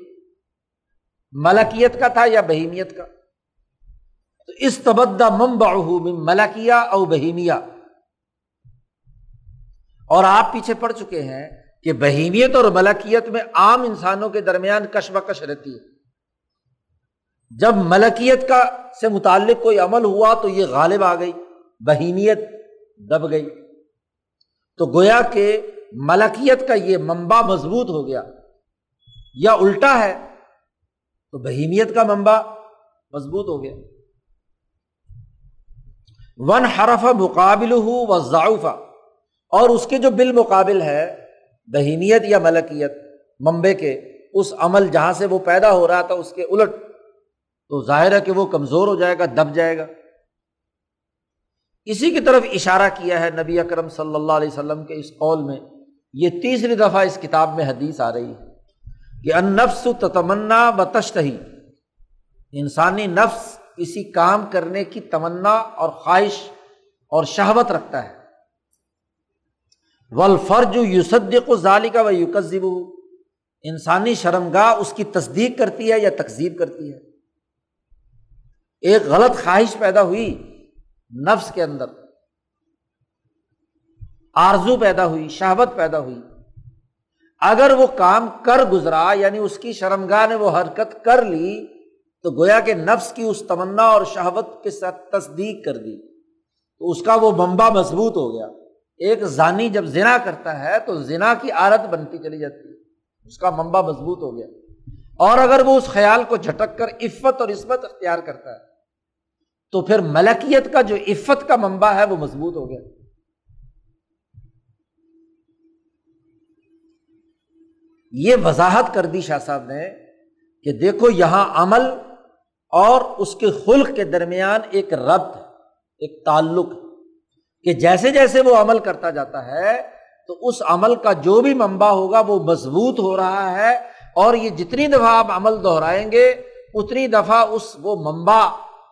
ملکیت کا تھا یا بہیمیت کا؟ تو اس تبدہ ممبا ملکیا او بہیمیا اور آپ پیچھے پڑ چکے ہیں کہ بہیمیت اور ملکیت میں عام انسانوں کے درمیان کش بکش رہتی ہے۔ جب ملکیت کا سے متعلق کوئی عمل ہوا تو یہ غالب آ گئی، بہیمیت دب گئی۔ تو گویا کہ ملکیت کا یہ منبع مضبوط ہو گیا یا الٹا ہے تو بہیمیت کا منبع مضبوط ہو گیا۔ ون حرف مقابل ہو و ضعفہ اور اس کے جو بالمقابل ہے، بہیمیت یا ملکیت ممبے کے، اس عمل جہاں سے وہ پیدا ہو رہا تھا، اس کے الٹ، تو ظاہر ہے کہ وہ کمزور ہو جائے گا، دب جائے گا۔ اسی کی طرف اشارہ کیا ہے نبی اکرم صلی اللہ علیہ وسلم کے اس قول میں، یہ تیسری دفعہ اس کتاب میں حدیث آ رہی ہے کہ ان نفس تمنا و تشتہی، انسانی نفس کسی کام کرنے کی تمنا اور خواہش اور شہوت رکھتا ہے۔ ولفرج یوسدق ظالی کا و یوکزب انسانی شرمگاہ اس کی تصدیق کرتی ہے یا تقزیب کرتی ہے۔ ایک غلط خواہش پیدا ہوئی نفس کے اندر آرزو پیدا ہوئی شہبت پیدا ہوئی۔ اگر وہ کام کر گزرا یعنی اس کی شرمگاہ نے وہ حرکت کر لی، تو گویا کہ نفس کی اس تمنا اور شہوت کے ساتھ تصدیق کر دی۔ تو اس کا وہ بمبا مضبوط ہو گیا۔ ایک زانی جب زنا کرتا ہے، تو زنا کی عادت بنتی چلی جاتی ہے۔ اس کا ممبا مضبوط ہو گیا۔ اور اگر وہ اس خیال کو جھٹک کر عفت اور عصمت اختیار کرتا ہے تو پھر ملکیت کا جو عفت کا ممبا ہے وہ مضبوط ہو گیا۔ یہ وضاحت کر دی شاہ صاحب نے کہ دیکھو یہاں عمل اور اس کے خلق کے درمیان ایک ربط، ایک تعلق۔ کہ جیسے جیسے وہ عمل کرتا جاتا ہے، تو اس عمل کا جو بھی منبع ہوگا وہ مضبوط ہو رہا ہے اور یہ جتنی دفعہ آپ عمل دہرائیں گے، اتنی دفعہ اس وہ منبع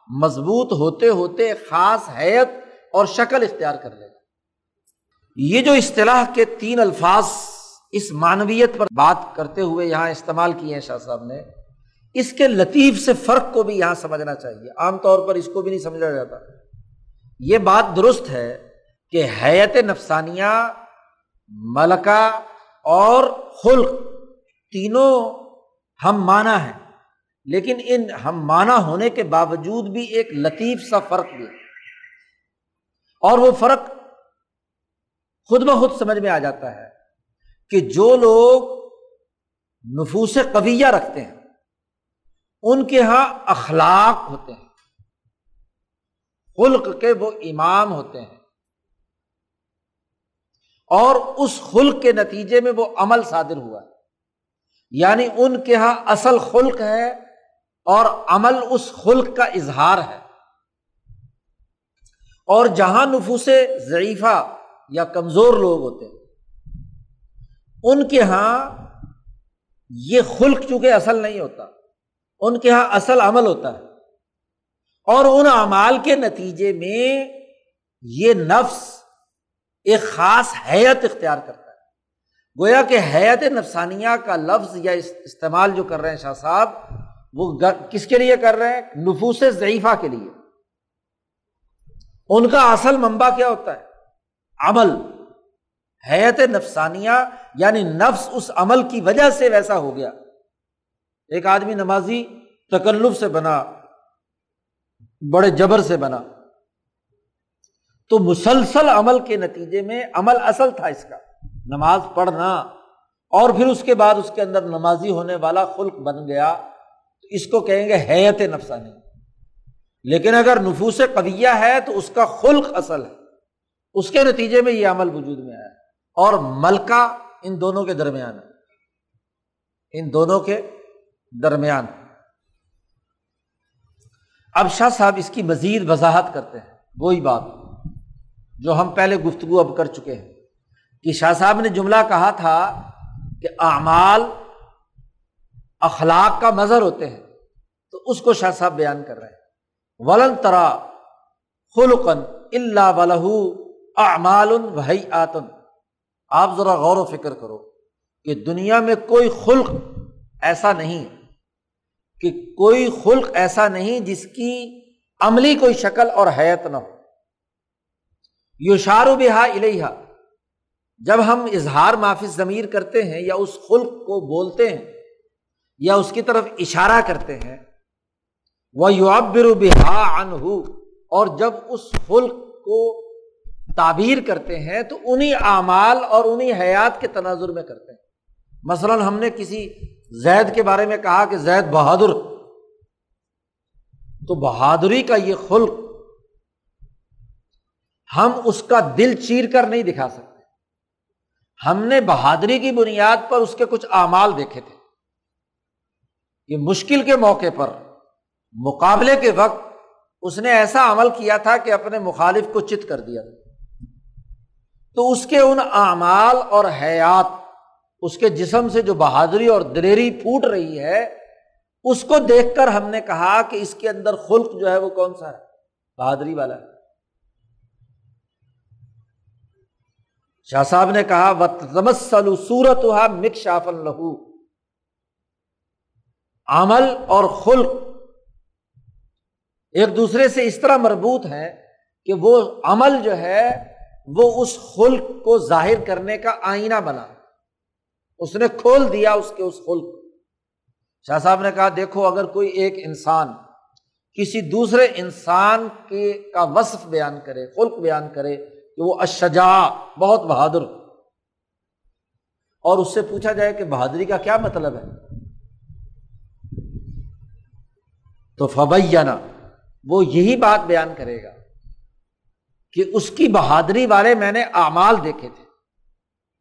مضبوط ہوتے ہوتے خاص حیت اور شکل اختیار کر لے گا۔ یہ جو اصطلاح کے تین الفاظ اس معنویت پر بات کرتے ہوئے یہاں استعمال کیے ہیں شاہ صاحب نے، اس کے لطیف سے فرق کو بھی یہاں سمجھنا چاہیے۔ عام طور پر اس کو بھی نہیں سمجھا جاتا۔ یہ بات درست ہے کہ حیت نفسانیہ، ملکہ اور خلق تینوں ہم مانا ہے لیکن ان ہم مانا ہونے کے باوجود بھی ایک لطیف سا فرق بھی اور وہ فرق خود بخود سمجھ میں آ جاتا ہے کہ جو لوگ نفوس قویہ رکھتے ہیں، ان کے یہاں اخلاق ہوتے ہیں، خلق کے وہ امام ہوتے ہیں۔ اور اس خلق کے نتیجے میں وہ عمل صادر ہوا۔ ہے یعنی ان کے یہاں اصل خلق ہے اور عمل اس خلق کا اظہار ہے۔ اور جہاں نفوس ضعیفہ یا کمزور لوگ ہوتے ہیں، ان کے یہاں یہ خلق چونکہ اصل نہیں ہوتا، ان کے یہاں اصل عمل ہوتا ہے۔ اور ان اعمال کے نتیجے میں یہ نفس ایک خاص حیت اختیار کرتا ہے۔ گویا کہ حیت نفسانیہ کا لفظ یا استعمال جو کر رہے ہیں شاہ صاحب وہ کس کے لیے کر رہے ہیں؟ نفوس ضعیفہ کے لیے۔ ان کا اصل منبع کیا ہوتا ہے؟ عمل۔ حیت نفسانیہ یعنی نفس اس عمل کی وجہ سے ویسا ہو گیا۔ ایک آدمی نمازی تکلف سے بنا، بڑے جبر سے بنا۔ تو مسلسل عمل کے نتیجے میں عمل اصل تھا اس کا۔ نماز پڑھنا۔ اور پھر اس کے بعد اس کے اندر نمازی ہونے والا خلق بن گیا۔ اس کو کہیں گے حیت نفسانی۔ لیکن اگر نفوس قویہ ہے تو اس کا خلق اصل ہے۔ اس کے نتیجے میں یہ عمل وجود میں آیا۔ اور ملکہ ان دونوں کے درمیان ہے۔ ان دونوں کے درمیان۔ اب شاہ صاحب اس کی مزید وضاحت کرتے ہیں۔ وہی بات جو ہم پہلے گفتگو اب کر چکے ہیں۔ کہ شاہ صاحب نے جملہ کہا تھا کہ اعمال اخلاق کا مظہر ہوتے ہیں، تو اس کو شاہ صاحب بیان کر رہے ہیں۔ ولن ترا خلقن اللہ ولہ اعمال وحی آتن آپ ذرا غور و فکر کرو کہ دنیا میں کوئی خلق ایسا نہیں کہ کوئی خلق ایسا نہیں جس کی عملی کوئی شکل اور حیت نہ ہو۔ یو شارو بہا الحا جب ہم اظہار معافی ضمیر کرتے ہیں یا اس خلق کو بولتے ہیں یا اس کی طرف اشارہ کرتے ہیں وہ یو ابر بہا ان اور جب اس خلق کو تعبیر کرتے ہیں تو انہیں اعمال اور انہیں حیات کے تناظر میں کرتے ہیں۔ مثلاً ہم نے کسی زید کے بارے میں کہا کہ زید بہادر، تو بہادری کا یہ خلق ہم اس کا دل چیر کر نہیں دکھا سکتے۔ ہم نے بہادری کی بنیاد پر اس کے کچھ اعمال دیکھے تھے۔ کہ مشکل کے موقع پر، مقابلے کے وقت اس نے ایسا عمل کیا تھا کہ اپنے مخالف کو چت کر دیا۔ تو اس کے ان اعمال اور حیات، اس کے جسم سے جو بہادری اور دلیری پھوٹ رہی ہے، اس کو دیکھ کر ہم نے کہا کہ اس کے اندر خلق جو ہے وہ کون سا ہے؟ بہادری والا ہے۔ شاہ صاحب نے کہا و سورت مک شافن لہو عمل اور خلق ایک دوسرے سے اس طرح مربوط ہے کہ وہ عمل جو ہے وہ اس خلق کو ظاہر کرنے کا آئینہ بنا۔ اس نے کھول دیا اس کے اس خلق۔ شاہ صاحب نے کہا، دیکھو، اگر کوئی ایک انسان کسی دوسرے انسان کے کا وصف بیان کرے، خلق بیان کرے کہ وہ اشجا بہت بہادر۔ اور اس سے پوچھا جائے کہ بہادری کا کیا مطلب ہے؟ تو فبینا وہ یہی بات بیان کرے گا کہ اس کی بہادری والے میں نے اعمال دیکھے تھے۔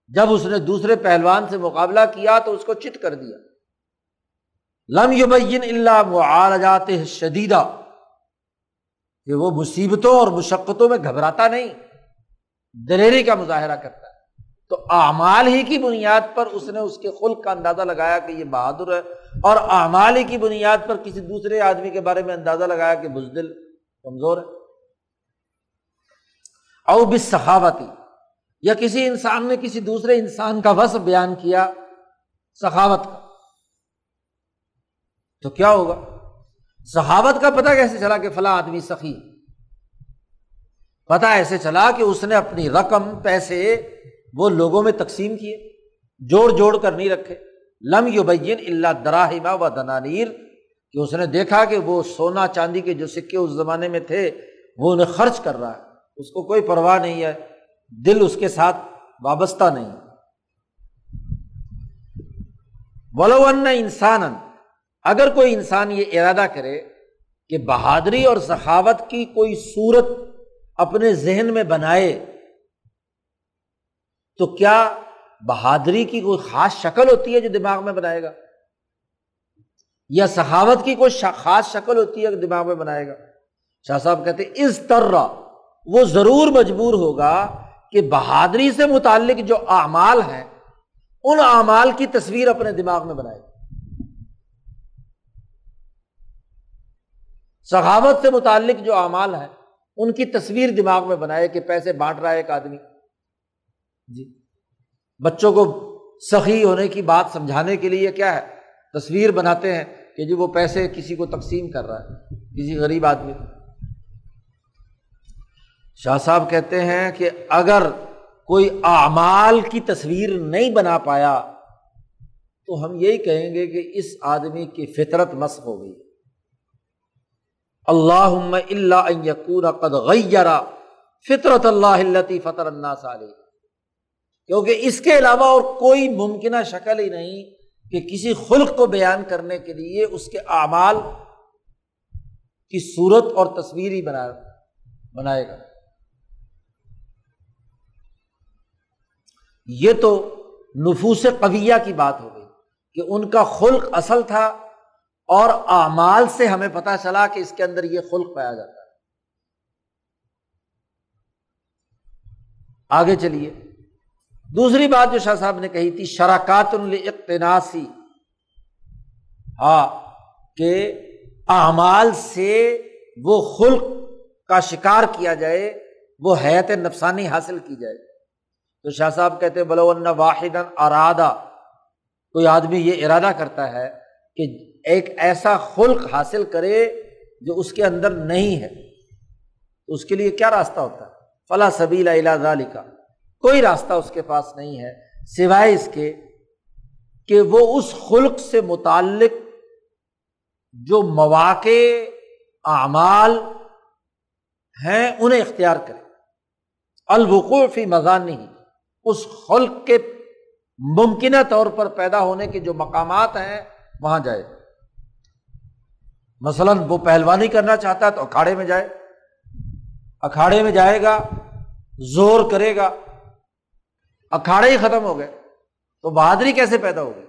جب اس نے دوسرے پہلوان سے مقابلہ کیا تو اس کو چت کر دیا۔ لم یبین اللہ معالجات شدیدہ کہ وہ مصیبتوں اور مشقتوں میں گھبراتا نہیں، دلیری کا مظاہرہ کرتا ہے۔ تو اعمال ہی کی بنیاد پر اس نے اس کے خلق کا اندازہ لگایا کہ یہ بہادر ہے۔ اور اعمال کی بنیاد پر کسی دوسرے آدمی کے بارے میں اندازہ لگایا کہ بزدل کمزور ہے۔ او بس سخاوتی یا کسی انسان نے کسی دوسرے انسان کا وصف بیان کیا سخاوت کا۔ تو کیا ہوگا؟ سخاوت کا پتہ کیسے چلا کہ فلاں آدمی سخی پتا ایسے چلا کہ اس نے اپنی رقم، پیسے وہ لوگوں میں تقسیم کیے، جوڑ جوڑ کر نہیں رکھے۔ لم یو بین اللہ دراہما و دنانیر، کہ اس نے دیکھا کہ وہ سونا چاندی کے جو سکے اس زمانے میں تھے، وہ انہیں خرچ کر رہا ہے۔ اس کو کوئی پرواہ نہیں ہے، دل اس کے ساتھ وابستہ نہیں۔ ولو ان انسان اگر کوئی انسان یہ ارادہ کرے کہ بہادری اور سخاوت کی کوئی صورت اپنے ذہن میں بنائے، تو کیا بہادری کی کوئی خاص شکل ہوتی ہے جو دماغ میں بنائے گا؟ یا سخاوت کی کوئی خاص شکل ہوتی ہے جو دماغ میں بنائے گا؟ شاہ صاحب کہتے ہیں، اس طرح وہ ضرور مجبور ہوگا کہ بہادری سے متعلق جو اعمال ہیں، ان اعمال کی تصویر اپنے دماغ میں بنائے سخاوت سے متعلق جو اعمال ہیں، ان کی تصویر دماغ میں بنائے کہ پیسے بانٹ رہا ہے ایک آدمی۔ جی۔ بچوں کو سخی ہونے کی بات سمجھانے کے لیے کیا ہے؟ تصویر بناتے ہیں کہ جی وہ پیسے کسی کو تقسیم کر رہا ہے، کسی غریب آدمی کو۔ شاہ صاحب کہتے ہیں کہ اگر کوئی اعمال کی تصویر نہیں بنا پایا تو ہم یہی کہیں گے کہ اس آدمی کی فطرت مس ہو گئی۔ اللہ اللہ یقور قد غیرا فطرت اللہ فطر الناس علیہ۔ کیونکہ اس کے علاوہ اور کوئی ممکنہ شکل ہی نہیں کہ کسی خلق کو بیان کرنے کے لیے اس کے اعمال کی صورت اور تصویر ہی بنا بنائے گا۔ یہ تو نفوس قویہ کی بات ہو گئی کہ ان کا خلق اصل تھا اور اعمال سے ہمیں پتا چلا کہ اس کے اندر یہ خلق پایا جاتا ہے۔ آگے چلیے۔ دوسری بات جو شاہ صاحب نے کہی تھی، شراکات اقتناسی ہاں کہ اعمال سے وہ خلق کا شکار کیا جائے، وہ حیت نفسانی حاصل کی جائے۔ تو شاہ صاحب کہتے بلو واحد ارادہ کوئی آدمی یہ ارادہ کرتا ہے کہ ایک ایسا خلق حاصل کرے جو اس کے اندر نہیں ہے۔ اس کے لیے کیا راستہ ہوتا ہے؟ فلاں سبیلا کا کوئی راستہ اس کے پاس نہیں ہے، سوائے اس کے کہ وہ اس خلق سے متعلق جو مواقع، اعمال ہیں، انہیں اختیار کرے۔ الوقوفی مزان نہیں اس خلق کے ممکنہ طور پر پیدا ہونے کے جو مقامات ہیں، وہاں جائے۔ مثلاً وہ پہلوانی کرنا چاہتا ہے تو اکھاڑے میں جائے۔ اکھاڑے میں جائے گا، زور کرے گا۔ اکھاڑے ہی ختم ہو گئے۔ تو بہادری کیسے پیدا ہوگی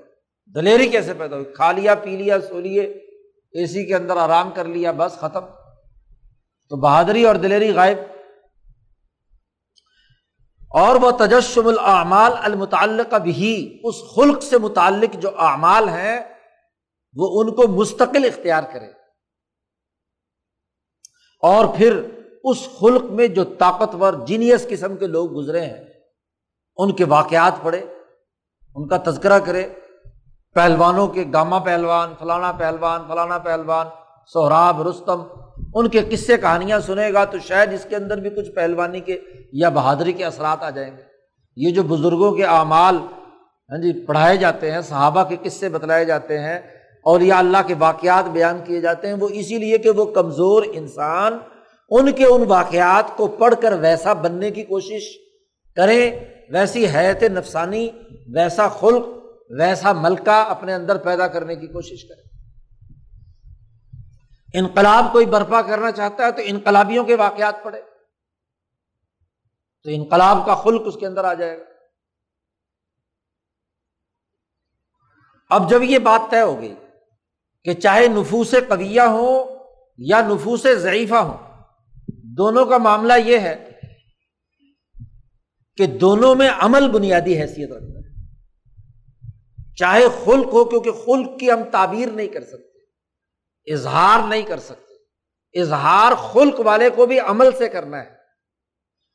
دلیری کیسے پیدا ہوگی کھا لیا، پی لیا، سو لیے، اے سی کے اندر آرام کر لیا، بس ختم۔ تو بہادری اور دلیری غائب۔ اور وہ تجسم العمال المتعلق بھی اس خلق سے متعلق جو اعمال ہیں، وہ ان کو مستقل اختیار کرے۔ اور پھر اس خلق میں جو طاقتور، جینیس قسم کے لوگ گزرے ہیں ان کے واقعات پڑھے، ان کا تذکرہ کرے، پہلوانوں کے گاما پہلوان، فلانا پہلوان فلانا پہلوان، سہراب، رستم، ان کے قصے کہانیاں سنے گا تو شاید اس کے اندر بھی کچھ پہلوانی کے یا بہادری کے اثرات آ جائیں گے۔ یہ جو بزرگوں کے اعمال ہاں جی پڑھائے جاتے ہیں، صحابہ کے قصے بتلائے جاتے ہیں اور یا اللہ کے واقعات بیان کیے جاتے ہیں، وہ اسی لیے کہ وہ کمزور انسان ان کے ان واقعات کو پڑھ کر ویسا بننے کی کوشش کرے ویسی حیت نفسانی، ویسا خلق، ویسا ملکہ اپنے اندر پیدا کرنے کی کوشش کرے۔ انقلاب کوئی برپا کرنا چاہتا ہے تو انقلابیوں کے واقعات پڑھے۔ تو انقلاب کا خلق اس کے اندر آ جائے گا۔ اب جب یہ بات طے ہوگی کہ چاہے نفوس قویہ ہو یا نفوس ضعیفہ ہو دونوں کا معاملہ یہ ہے کہ دونوں میں عمل بنیادی حیثیت رکھتا ہے۔ چاہے خلق ہو، کیونکہ خلق کی ہم تعبیر نہیں کر سکتے۔ اظہار نہیں کر سکتے۔ اظہار خلق والے کو بھی عمل سے کرنا ہے۔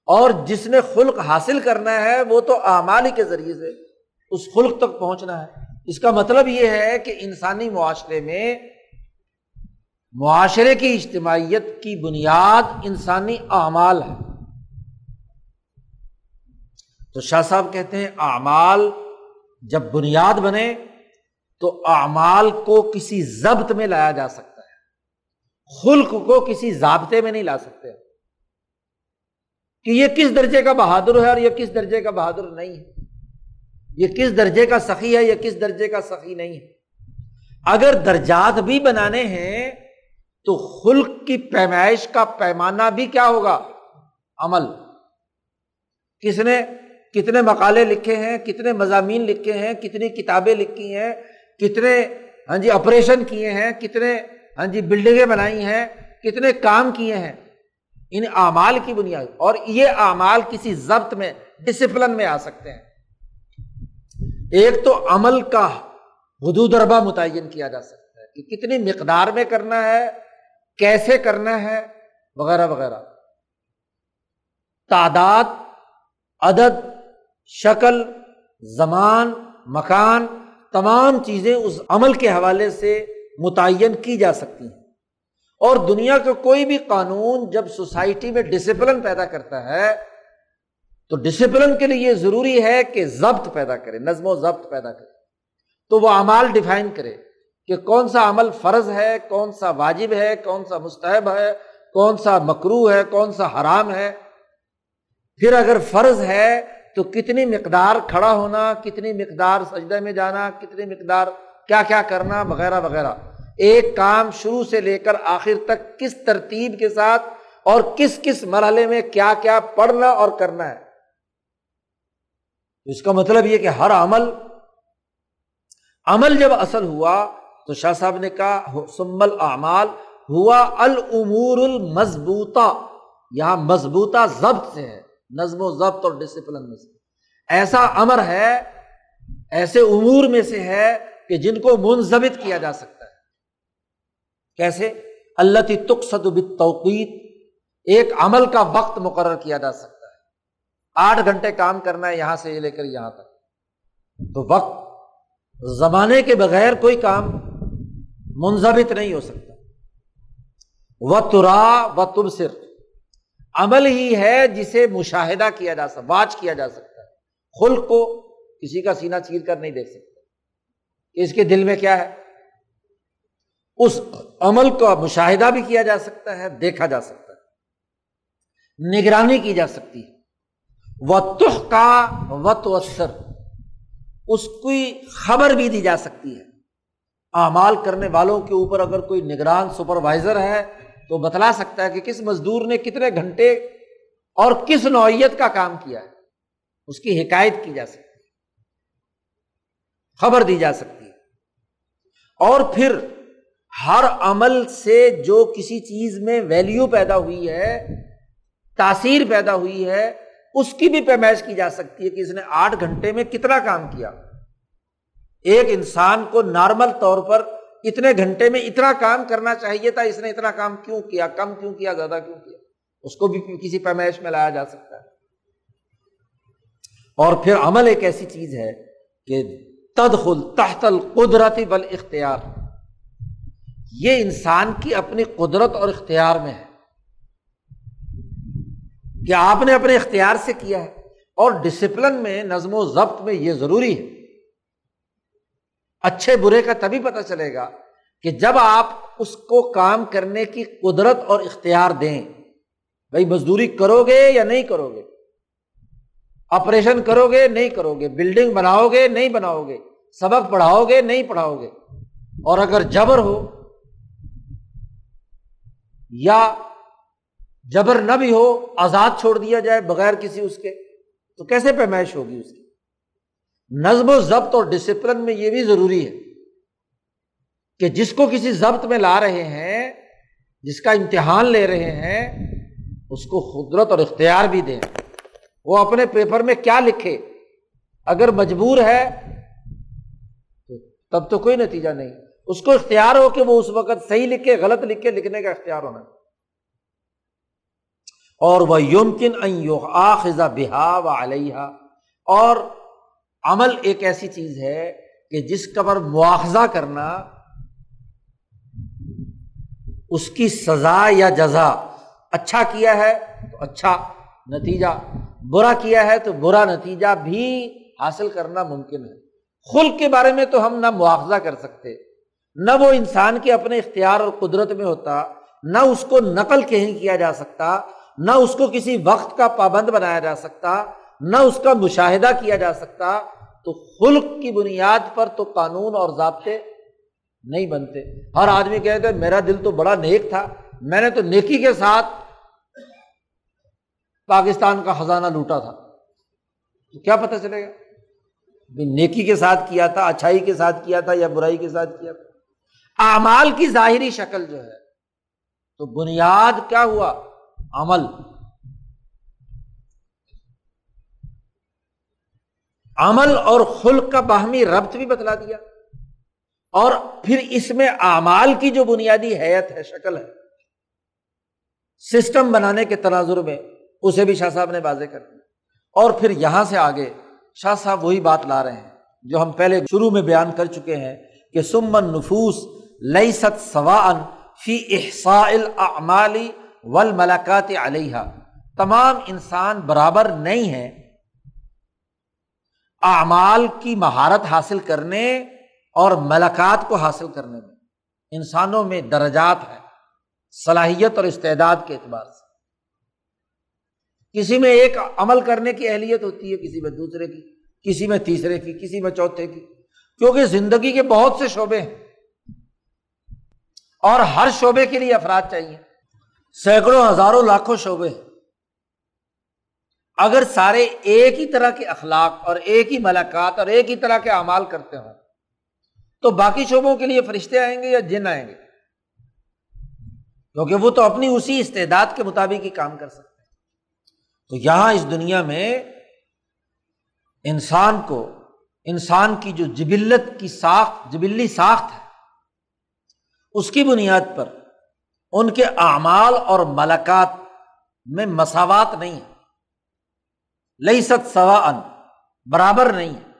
اور جس نے خلق حاصل کرنا ہے، وہ تو اعمال کے ذریعے سے اس خلق تک پہنچنا ہے۔ اس کا مطلب یہ ہے کہ انسانی معاشرے میں، معاشرے کی اجتماعیت کی بنیاد انسانی اعمال ہے۔ تو شاہ صاحب کہتے ہیں اعمال جب بنیاد بنے تو اعمال کو کسی ضبط میں لایا جا سکتا ہے۔ خلق کو کسی ضابطے میں نہیں لا سکتے۔ کہ یہ کس درجے کا بہادر ہے اور یہ کس درجے کا بہادر نہیں ہے۔ یہ کس درجے کا سخی ہے یا کس درجے کا سخی نہیں ہے۔ اگر درجات بھی بنانے ہیں تو خلق کی پیمائش کا پیمانہ بھی کیا ہوگا؟ عمل۔ کس نے؟ کتنے مقالے لکھے ہیں، کتنے مضامین لکھے ہیں، کتنی کتابیں لکھی ہیں، کتنے ہاں جی آپریشن کیے ہیں، کتنے ہاں جی بلڈنگیں بنائی ہیں، کتنے کام کیے ہیں۔ ان اعمال کی بنیاد، اور یہ اعمال کسی ضبط میں ڈسپلن میں آ سکتے ہیں۔ ایک تو عمل کا حدود اربا متعین کیا جا سکتا ہے کہ کتنی مقدار میں کرنا ہے، کیسے کرنا ہے، وغیرہ وغیرہ۔ تعداد، عدد شکل، زمان، مکان، تمام چیزیں اس عمل کے حوالے سے متعین کی جا سکتی ہیں۔ اور دنیا کا کوئی بھی قانون جب سوسائٹی میں ڈسپلن پیدا کرتا ہے، تو ڈسپلن کے لیے یہ ضروری ہے کہ ضبط پیدا کرے، نظم و ضبط پیدا کرے۔ تو وہ امال ڈیفائن کرے کہ کون سا عمل فرض ہے، کون سا واجب ہے، کون سا مستحب ہے، کون سا مکرو ہے، کون سا حرام ہے۔ پھر اگر فرض ہے تو کتنی مقدار کھڑا ہونا، کتنی مقدار سجدے میں جانا، کتنی مقدار کیا کیا کرنا وغیرہ وغیرہ۔ ایک کام شروع سے لے کر آخر تک کس ترتیب کے ساتھ اور کس کس مرحلے میں کیا کیا پڑھنا اور کرنا ہے۔ اس کا مطلب یہ کہ ہر عمل عمل جب اصل ہوا تو شاہ صاحب نے کہا سمل اعمال ہوا العمور المضبوطہ۔ یہاں مضبوطہ ضبط سے ہے۔ نظم و ضبط اور ڈسپلن میں سے۔ ایسا امر ہے، ایسے امور میں سے ہے کہ جن کو منظمت کیا جا سکتا ہے۔ کیسے؟ اللہ کی تقصد توقیت ایک عمل کا وقت مقرر کیا جا سکتا ہے۔ آٹھ گھنٹے کام کرنا ہے، یہاں سے لے کر یہاں تک۔ تو وقت، زمانے کے بغیر کوئی کام منظمت نہیں ہو سکتا۔ و ترا و تب صرف عمل ہی ہے جسے مشاہدہ کیا جا سکتا واچ کیا جا سکتا ہے۔ خلق کو کسی کا سینہ چیر کر نہیں دیکھ سکتا۔ اس کے دل میں کیا ہے؟ اس عمل کا مشاہدہ بھی کیا جا سکتا ہے، دیکھا جا سکتا ہے۔ نگرانی کی جا سکتی ہے۔ و کا و توسر اس کی خبر بھی دی جا سکتی ہے۔ اعمال کرنے والوں کے اوپر اگر کوئی نگران، سپروائزر ہے تو بتلا سکتا ہے کہ کس مزدور نے کتنے گھنٹے اور کس نوعیت کا کام کیا ہے؟ اس کی حکایت کی جا سکتی ہے، خبر دی جا سکتی ہے۔ اور پھر ہر عمل سے جو کسی چیز میں ویلیو پیدا ہوئی ہے، تاثیر پیدا ہوئی ہے، اس کی بھی پیمائش کی جا سکتی ہے کہ اس نے آٹھ گھنٹے میں کتنا کام کیا۔ ایک انسان کو نارمل طور پر اتنے گھنٹے میں اتنا کام کرنا چاہیے تھا، اس نے اتنا کام کیوں کیا؟ کم کیوں کیا؟ زیادہ کیوں کیا؟ اس کو بھی کسی پیمائش میں لایا جا سکتا ہے۔ اور پھر عمل ایک ایسی چیز ہے کہ تدخل تحت القدرتی بل اختیار یہ انسان کی اپنی قدرت اور اختیار میں ہے۔ کہ آپ نے اپنے اختیار سے کیا ہے۔ اور ڈسپلن میں، نظم و ضبط میں یہ ضروری ہے۔ اچھے برے کا تبھی پتہ چلے گا کہ جب آپ اس کو کام کرنے کی قدرت اور اختیار دیں، بھائی مزدوری کرو گے یا نہیں کرو گے؟ آپریشن کرو گے، نہیں کرو گے؟ بلڈنگ بناؤ گے، نہیں بناؤ گے؟ سبق پڑھاؤ گے، نہیں پڑھاؤ گے؟ اور اگر جبر ہو یا جبر نہ بھی ہو، آزاد چھوڑ دیا جائے بغیر کسی اس کے، تو کیسے پیمائش ہوگی اس کی؟ نظم و ضبط اور ڈسپلن میں یہ بھی ضروری ہے کہ جس کو کسی ضبط میں لا رہے ہیں، جس کا امتحان لے رہے ہیں، اس کو قدرت اور اختیار بھی دیں۔ وہ اپنے پیپر میں کیا لکھے؟ اگر مجبور ہے، تو تب تو کوئی نتیجہ نہیں۔ اس کو اختیار ہو کہ وہ اس وقت صحیح لکھے، غلط لکھے، لکھنے کا اختیار ہونا۔ اور وہ یمکن آخذہ بحا و علیہ اور عمل ایک ایسی چیز ہے کہ جس کا پر مواخذہ کرنا اس کی سزا یا جزا اچھا کیا ہے تو اچھا نتیجہ، برا کیا ہے تو برا نتیجہ بھی حاصل کرنا ممکن ہے۔ خلق کے بارے میں تو ہم نہ مواخذہ کر سکتے، نہ وہ انسان کے اپنے اختیار اور قدرت میں ہوتا، نہ اس کو نقل کہیں کیا جا سکتا، نہ اس کو کسی وقت کا پابند بنایا جا سکتا۔ نہ اس کا مشاہدہ کیا جا سکتا تو خلق کی بنیاد پر تو قانون اور ضابطے نہیں بنتے۔ ہر آدمی کہتے میرا دل تو بڑا نیک تھا، میں نے تو نیکی کے ساتھ پاکستان کا خزانہ لوٹا تھا۔ تو کیا پتہ چلے گا؟ نیکی کے ساتھ کیا تھا، اچھائی کے ساتھ کیا تھا یا برائی کے ساتھ کیا تھا؟ اعمال کی ظاہری شکل جو ہے، تو بنیاد کیا ہوا؟ عمل۔ عمل اور خلق کا باہمی ربط بھی بتلا دیا۔ اور پھر اس میں اعمال کی جو بنیادی حیت ہے، شکل ہے، سسٹم بنانے کے تناظر میں اسے بھی شاہ صاحب نے واضح کر دیا۔ اور پھر یہاں سے آگے شاہ صاحب وہی بات لا رہے ہیں جو ہم پہلے شروع میں بیان کر چکے ہیں کہ سمن نفوس لئی ست سوا فی احساء ملاقات علیہ تمام انسان برابر نہیں ہے اعمال کی مہارت حاصل کرنے اور ملاقات کو حاصل کرنے میں انسانوں میں درجات ہے، صلاحیت اور استعداد کے اعتبار سے۔ کسی میں ایک عمل کرنے کی اہلیت ہوتی ہے، کسی میں دوسرے کی، کسی میں تیسرے کی، کسی میں چوتھے کی، کیونکہ زندگی کے بہت سے شعبے ہیں۔ اور ہر شعبے کے لیے افراد چاہیے۔ سینکڑوں، ہزاروں، لاکھوں شعبے ہیں۔ اگر سارے ایک ہی طرح کے اخلاق اور ایک ہی ملاقات اور ایک ہی طرح کے اعمال کرتے ہوں، تو باقی شعبوں کے لیے فرشتے آئیں گے یا جن آئیں گے؟ کیونکہ وہ تو اپنی اسی استعداد کے مطابق ہی کام کر سکتے ہیں۔ تو یہاں اس دنیا میں انسان کو، انسان کی جو جبلت کی ساخت، جبلی ساخت ہے، اس کی بنیاد پر ان کے اعمال اور ملاقات میں مساوات نہیں۔ ہے لئی ست سوا ان برابر نہیں ہے۔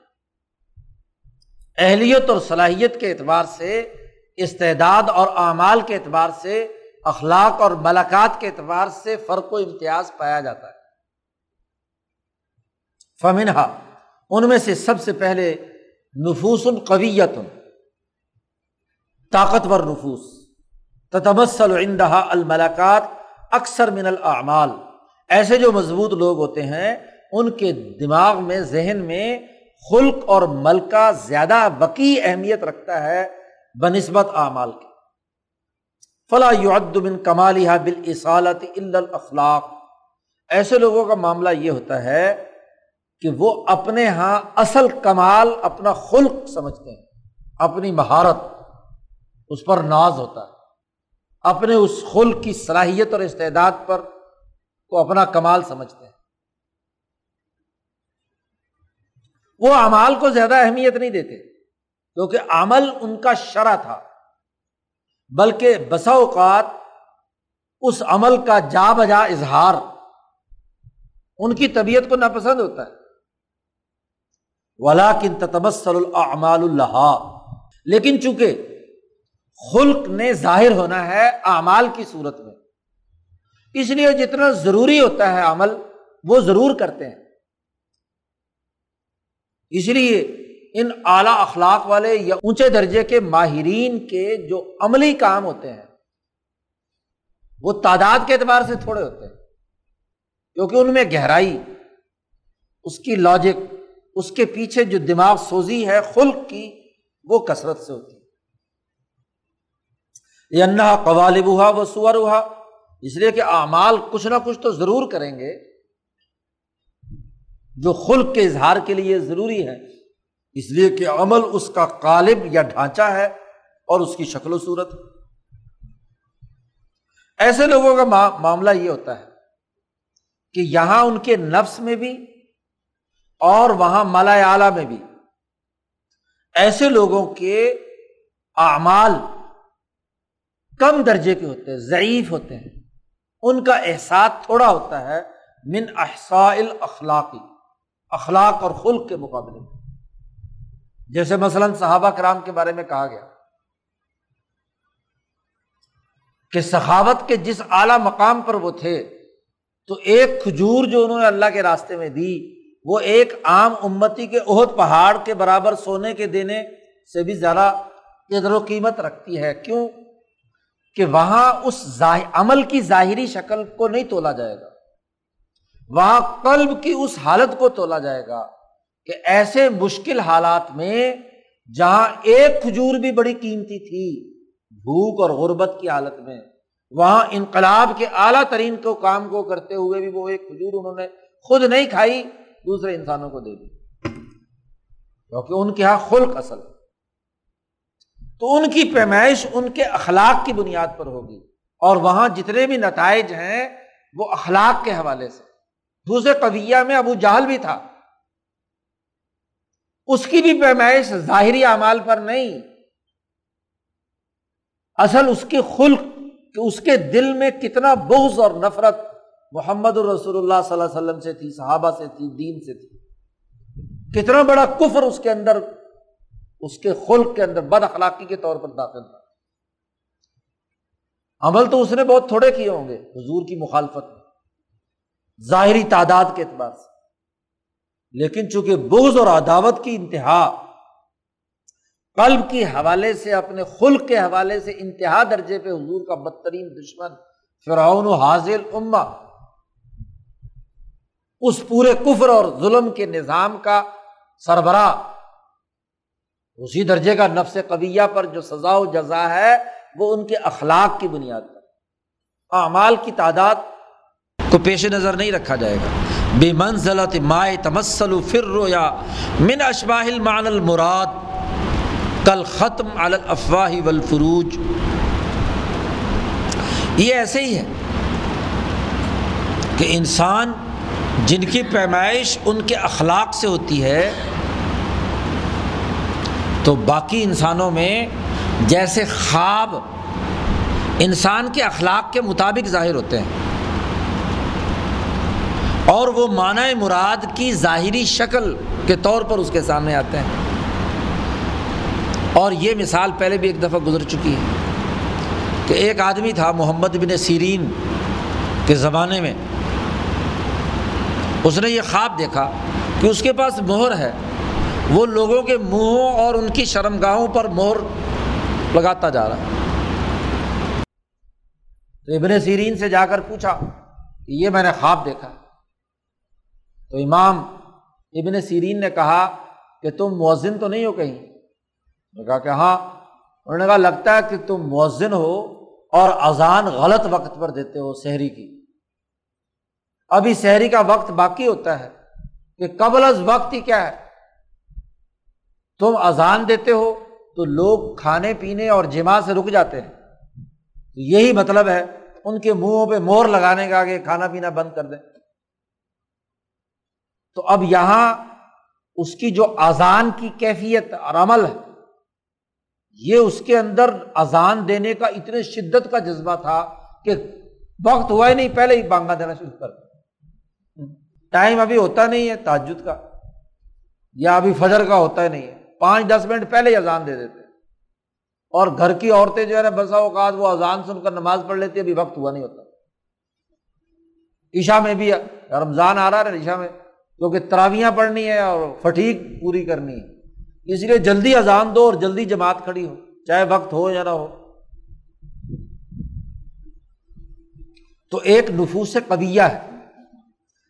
اہلیت اور صلاحیت کے اعتبار سے، استعداد اور اعمال کے اعتبار سے، اخلاق اور ملاقات کے اعتبار سے فرق و امتیاز پایا جاتا ہے۔ فمنہا، ان میں سے سب سے پہلے نفوس القویت طاقتور نفوس تتمسل عندها الملاقات اکثر من الاعمال۔ ایسے جو مضبوط لوگ ہوتے ہیں ان کے دماغ میں، ذہن میں خلق اور ملکہ زیادہ وقی اہمیت رکھتا ہے بہ نسبت اعمال کے فلاں بن کمال بال اصالت الاخلاق۔ ایسے لوگوں کا معاملہ یہ ہوتا ہے کہ وہ اپنے یہاں اصل کمال اپنا خلق سمجھتے ہیں، اپنی مہارت، اس پر ناز ہوتا ہے۔ اپنے اس خلق کی صلاحیت اور استعداد پر کو اپنا کمال سمجھتے ہیں۔ وہ امال کو زیادہ اہمیت نہیں دیتے کیونکہ عمل ان کا شرح تھا، بلکہ بسا اوقات اس عمل کا جا بجا اظہار، ان کی طبیعت کو ناپسند ہوتا ہے۔ ولا کن تتبسل العمال اللہ لیکن چونکہ خلق نے ظاہر ہونا ہے اعمال کی صورت میں، اس لیے جتنا ضروری ہوتا ہے عمل، وہ ضرور کرتے ہیں۔ اس لیے ان اعلی اخلاق والے یا اونچے درجے کے ماہرین کے جو عملی کام ہوتے ہیں، وہ تعداد کے اعتبار سے تھوڑے ہوتے ہیں، کیونکہ ان میں گہرائی، اس کی لاجک اس کے پیچھے جو دماغ سوزی ہے خلق کی، وہ کثرت سے ہوتی ہے۔ یہ قوالب ہوا وہ سور ہوا اس لیے کہ اعمال کچھ نہ کچھ تو ضرور کریں گے۔ جو خلق کے اظہار کے لیے ضروری ہے۔ اس لیے کہ عمل اس کا قالب یا ڈھانچہ ہے اور اس کی شکل و صورت۔ ایسے لوگوں کا معاملہ یہ ہوتا ہے کہ یہاں ان کے نفس میں بھی اور وہاں مالا اعلی میں بھی ایسے لوگوں کے اعمال کم درجے کے ہوتے ہیں، ضعیف ہوتے ہیں۔ ان کا احساس تھوڑا ہوتا ہے، من احسائل اخلاقی اخلاق اور خلق کے مقابلے میں۔ جیسے مثلاً صحابہ کرام کے بارے میں کہا گیا کہ سخاوت کے جس اعلی مقام پر وہ تھے، تو ایک کھجور جو انہوں نے اللہ کے راستے میں دی، وہ ایک عام امتی کے عہد پہاڑ کے برابر سونے کے دینے سے بھی زیادہ قدر و قیمت رکھتی ہے۔ کیوں؟ کہ وہاں اس عمل کی ظاہری شکل کو نہیں تولا جائے گا۔ وہاں قلب کی اس حالت کو تولا جائے گا کہ ایسے مشکل حالات میں جہاں ایک کھجور بھی بڑی قیمتی تھی، بھوک اور غربت کی حالت میں، وہاں انقلاب کے اعلیٰ ترین کو کام کو کرتے ہوئے بھی وہ ایک کھجور انہوں نے خود نہیں کھائی، دوسرے انسانوں کو دے دی۔ کیونکہ ان کے یہاں خلق اصل۔ تو ان کی پیمائش ان کے اخلاق کی بنیاد پر ہوگی اور وہاں جتنے بھی نتائج ہیں، وہ اخلاق کے حوالے سے۔ دوسرے قبیہ میں ابو جہل بھی تھا۔ اس کی بھی پیمائش ظاہری اعمال پر نہیں۔ اصل اس کی خلق کہ اس کے دل میں کتنا بغض اور نفرت محمد الرسول اللہ صلی اللہ علیہ وسلم سے تھی، صحابہ سے تھی، دین سے تھی۔ کتنا بڑا کفر اس کے اندر، اس کے خلق کے اندر بد اخلاقی کے طور پر داخل تھا۔ عمل تو اس نے بہت تھوڑے کیے ہوں گے، حضور کی مخالفت میں۔ ظاہری تعداد کے اعتبار سے۔ لیکن چونکہ بغض اور عداوت کی انتہا، قلب کے حوالے سے، اپنے خلق کے حوالے سے انتہا درجے پہ حضور کا بدترین دشمن فرعون و حاضل اما اس پورے کفر اور ظلم کے نظام کا سربراہ۔ اسی درجے کا نفس قبیہ پر جو سزا و جزا ہے، وہ ان کے اخلاق کی بنیاد پر۔ اعمال کی تعداد کو پیش نظر نہیں رکھا جائے گا۔ بے منزلت مائے تمسل فرو یا من اشباہ المان المراد کل ختم الافواہ والفروج۔ یہ ایسے ہی ہے کہ انسان جن کی پیمائش ان کے اخلاق سے ہوتی ہے، تو باقی انسانوں میں جیسے خواب انسان کے اخلاق کے مطابق ظاہر ہوتے ہیں۔ اور وہ معنی مراد کی ظاہری شکل کے طور پر اس کے سامنے آتے ہیں۔ اور یہ مثال پہلے بھی ایک دفعہ گزر چکی ہے کہ ایک آدمی تھا محمد بن سیرین کے زمانے میں۔ اس نے یہ خواب دیکھا کہ اس کے پاس مہر ہے۔ وہ لوگوں کے منہوں اور ان کی شرمگاہوں پر مہر لگاتا جا رہا۔ تو ابن سیرین سے جا کر پوچھا کہ یہ میں نے خواب دیکھا۔ تو امام ابن سیرین نے کہا کہ تم مؤذن تو نہیں ہو کہیں؟ کہا کہ ہاں۔ انہوں نے کہا، لگتا ہے کہ تم مؤذن ہو اور اذان غلط وقت پر دیتے ہو شہری کی۔ ابھی شہری کا وقت باقی ہوتا ہے کہ قبل از وقت ہی کیا ہے؟ تم اذان دیتے ہو تو لوگ کھانے پینے اور جمع سے رک جاتے ہیں۔ یہی مطلب ہے، ان کے منہوں پہ مور لگانے کا کہ کھانا پینا بند کر دیں۔ تو اب یہاں اس کی جو اذان کی کیفیت اور عمل ہے، یہ اس کے اندر اذان دینے کا اتنے شدت کا جذبہ تھا کہ وقت ہوا ہی نہیں، پہلے ہی بانگا دینا شروع کر ٹائم ابھی ہوتا نہیں ہے تاجد کا، یا ابھی فجر کا ہوتا ہی نہیں ہے۔ پانچ، دس منٹ پہلے ہی اذان دے دیتے اور گھر کی عورتیں جو ہے نا، بسا اوقات وہ اذان سن کر نماز پڑھ لیتی ابھی وقت ہوا نہیں ہوتا۔ عشا میں بھی رمضان آ رہا ہے عشا میں۔ کیونکہ تراویاں پڑھنی ہے اور فٹیک پوری کرنی ہے اس لیے جلدی اذان دو اور جلدی جماعت کھڑی ہو، چاہے وقت ہو یا نہ ہو۔ تو ایک نفوس قبیہ ہے،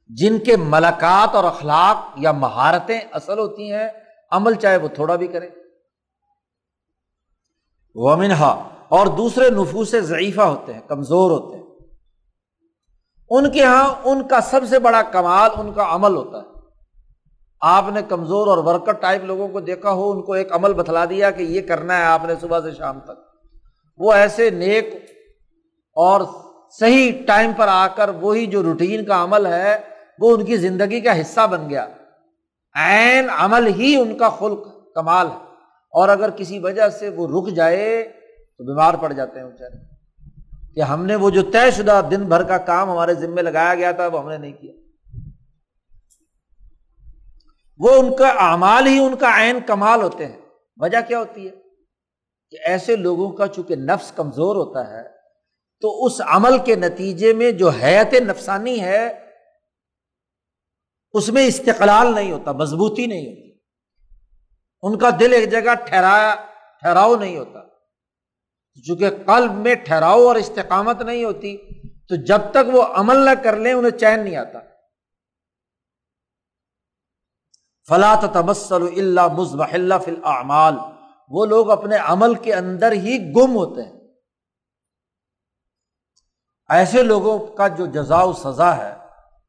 جن کے ملاقات اور اخلاق یا مہارتیں اصل ہوتی ہیں، عمل چاہے وہ تھوڑا بھی کرے۔ ومنہا، اور دوسرے نفوس ضعیفہ ہوتے ہیں، کمزور ہوتے ہیں۔ ان کے یہاں ان کا سب سے بڑا کمال ان کا عمل ہوتا ہے۔ آپ نے کمزور اور ورکر ٹائپ لوگوں کو دیکھا ہو، ان کو ایک عمل بتلا دیا کہ یہ کرنا ہے آپ نے صبح سے شام تک۔ وہ ایسے نیک اور صحیح ٹائم پر آ کر وہی جو روٹین کا عمل ہے، وہ ان کی زندگی کا حصہ بن گیا۔ عین عمل ہی ان کا خلق کمال ہے۔ اور اگر کسی وجہ سے وہ رک جائے تو بیمار پڑ جاتے ہیں بیچارے۔ کہ ہم نے وہ جو طے شدہ دن بھر کا کام ہمارے ذمے لگایا گیا تھا، وہ ہم نے نہیں کیا۔ وہ ان کا اعمال ہی ان کا عین کمال ہوتے ہیں۔ وجہ کیا ہوتی ہے؟ کہ ایسے لوگوں کا چونکہ نفس کمزور ہوتا ہے، تو اس عمل کے نتیجے میں جو حیت نفسانی ہے، اس میں استقلال نہیں ہوتا، مضبوطی نہیں ہوتی۔ ان کا دل ایک جگہ ٹھہرایا، ٹھہراؤ نہیں ہوتا۔ چونکہ قلب میں ٹھہراؤ اور استقامت نہیں ہوتی، تو جب تک وہ عمل نہ کر لیں، انہیں چین نہیں آتا۔ فلا تبسل اللہ مزبح اللہ فل اعمال وہ لوگ اپنے عمل کے اندر ہی گم ہوتے ہیں۔ ایسے لوگوں کا جو جزا سزا ہے،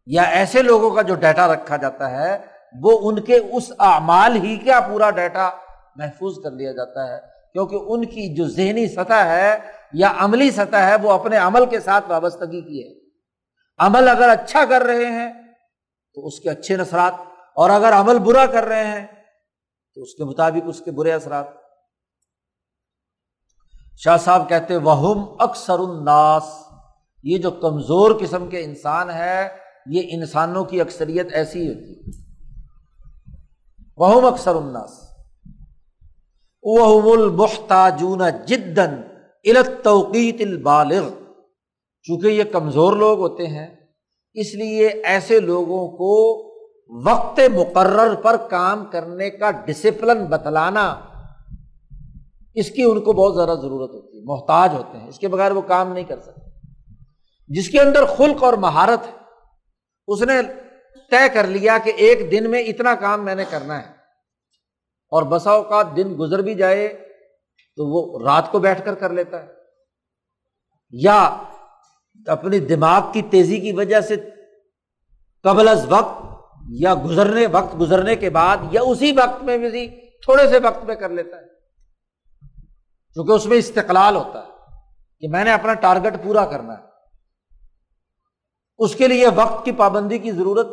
یا ایسے لوگوں کا جو ڈیٹا رکھا جاتا ہے، وہ ان کے اس اعمال ہی کا پورا ڈیٹا محفوظ کر لیا جاتا ہے۔ کیونکہ ان کی جو ذہنی سطح ہے یا عملی سطح ہے، وہ اپنے عمل کے ساتھ وابستگی کی ہے۔ عمل اگر اچھا کر رہے ہیں، تو اس کے اچھے نثرات اور اگر عمل برا کر رہے ہیں، تو اس کے مطابق اس کے برے اثرات۔ شاہ صاحب کہتے وہ اکثر الناس۔ یہ جو کمزور قسم کے انسان ہے یہ انسانوں کی اکثریت ایسی ہوتی ہے۔ وہ اکثر الناس۔ وہ المحتاجون جدن توقیت البالغ چونکہ یہ کمزور لوگ ہوتے ہیں، اس لیے ایسے لوگوں کو وقت مقرر پر کام کرنے کا ڈسپلن بتلانا، اس کی ان کو بہت زیادہ ضرورت ہوتی ہے، محتاج ہوتے ہیں، اس کے بغیر وہ کام نہیں کر سکتے۔ جس کے اندر خلق اور مہارت ہے، اس نے طے کر لیا کہ ایک دن میں اتنا کام میں نے کرنا ہے۔ اور بسا اوقات دن گزر بھی جائے تو وہ رات کو بیٹھ کر کر لیتا ہے۔ یا اپنی دماغ کی تیزی کی وجہ سے قبل از وقت یا گزرنے، وقت گزرنے کے بعد یا اسی وقت میں بھی تھوڑے سے وقت میں کر لیتا ہے۔ کیونکہ اس میں استقلال ہوتا ہے کہ میں نے اپنا ٹارگیٹ پورا کرنا ہے۔ اس کے لیے وقت کی پابندی کی ضرورت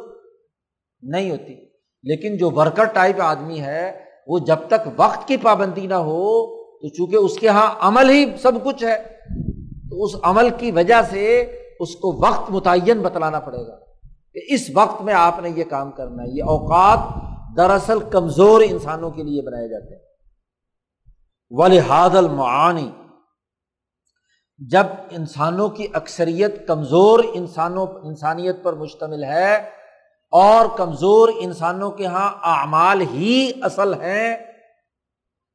نہیں ہوتی۔ لیکن جو ورکر ٹائپ آدمی ہے وہ جب تک وقت کی پابندی نہ ہو، تو چونکہ اس کے یہاں عمل ہی سب کچھ ہے، تو اس عمل کی وجہ سے اس کو وقت متعین بتلانا پڑے گا کہ اس وقت میں آپ نے یہ کام کرنا ہے۔ یہ اوقات دراصل کمزور انسانوں کے لیے بنائے جاتے ہیں۔ المعانی، جب انسانوں کی اکثریت کمزور انسانوں، انسانیت پر مشتمل ہے اور کمزور انسانوں کے یہاں اعمال ہی اصل ہیں۔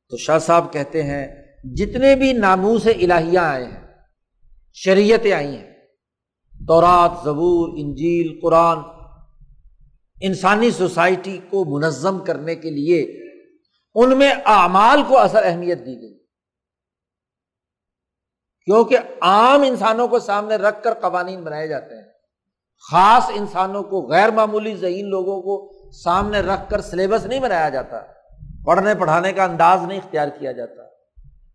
تو شاہ صاحب کہتے ہیں، جتنے بھی ناموس سے آئے ہیں، شریعتیں آئی ہیں، تورات، زبور، انجیل، قرآن، انسانی سوسائٹی کو منظم کرنے کے لیے ان میں اعمال کو اثر اہمیت دی گئی۔ کیونکہ عام انسانوں کو سامنے رکھ کر قوانین بنائے جاتے ہیں۔ خاص انسانوں کو، غیر معمولی ذہین لوگوں کو سامنے رکھ کر سلیبس نہیں بنایا جاتا۔ پڑھنے، پڑھانے کا انداز نہیں اختیار کیا جاتا۔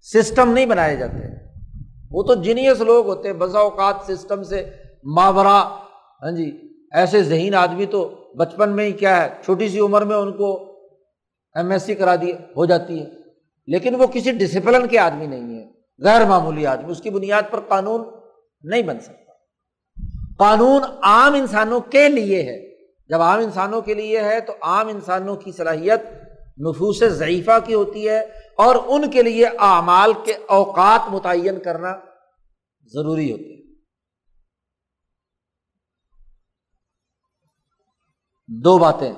سسٹم نہیں بنائے جاتے۔ وہ تو جینیس لوگ ہوتے ہیں۔ بسا اوقات سسٹم سے ماورا ہاں جی ایسے ذہین آدمی تو بچپن میں ہی کیا ہے، چھوٹی سی عمر میں ان کو ایم ایس سی کرا دی، ہو جاتی ہے۔ لیکن وہ کسی ڈسپلن کے آدمی نہیں ہے غیر معمولی آدمی، اس کی بنیاد پر قانون نہیں بن سکتا۔ قانون عام انسانوں کے لیے ہے۔ جب عام انسانوں کے لیے ہے تو عام انسانوں کی صلاحیت نفوس ضعیفہ کی ہوتی ہے اور ان کے لیے اعمال کے اوقات متعین کرنا ضروری ہوتے ہیں دو باتیں۔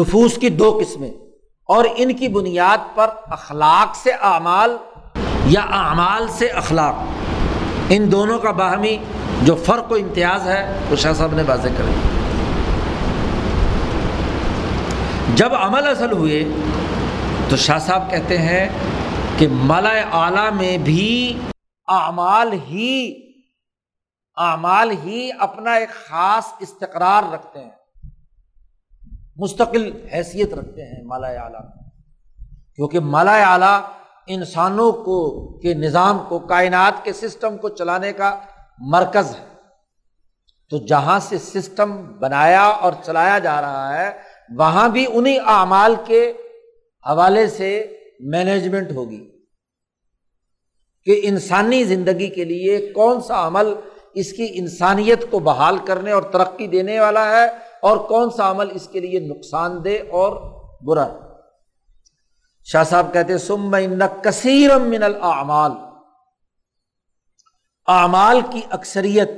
نفوس کی دو قسمیں اور ان کی بنیاد پر اخلاق سے اعمال یا اعمال سے اخلاق۔ ان دونوں کا باہمی جو فرق و امتیاز ہے وہ شاہ صاحب نے واضح کر جب عمل اصل ہوئے، تو شاہ صاحب کہتے ہیں کہ ملا اعلیٰ میں بھی اعمال ہی اعمال ہی اپنا ایک خاص استقرار رکھتے ہیں۔ مستقل حیثیت رکھتے ہیں مالا اعلیٰ کیونکہ مالا اعلیٰ انسانوں کو کے نظام کو، کائنات کے سسٹم کو چلانے کا مرکز ہے۔ تو جہاں سے سسٹم بنایا اور چلایا جا رہا ہے، وہاں بھی انہیں اعمال کے حوالے سے مینجمنٹ ہوگی۔ کہ انسانی زندگی کے لیے کون سا عمل اس کی انسانیت کو بحال کرنے اور ترقی دینے والا ہے اور کون سا عمل اس کے لیے نقصان دہ اور برا شاہ صاحب کہتے سم ان کثیر من العمال اعمال کی اکثریت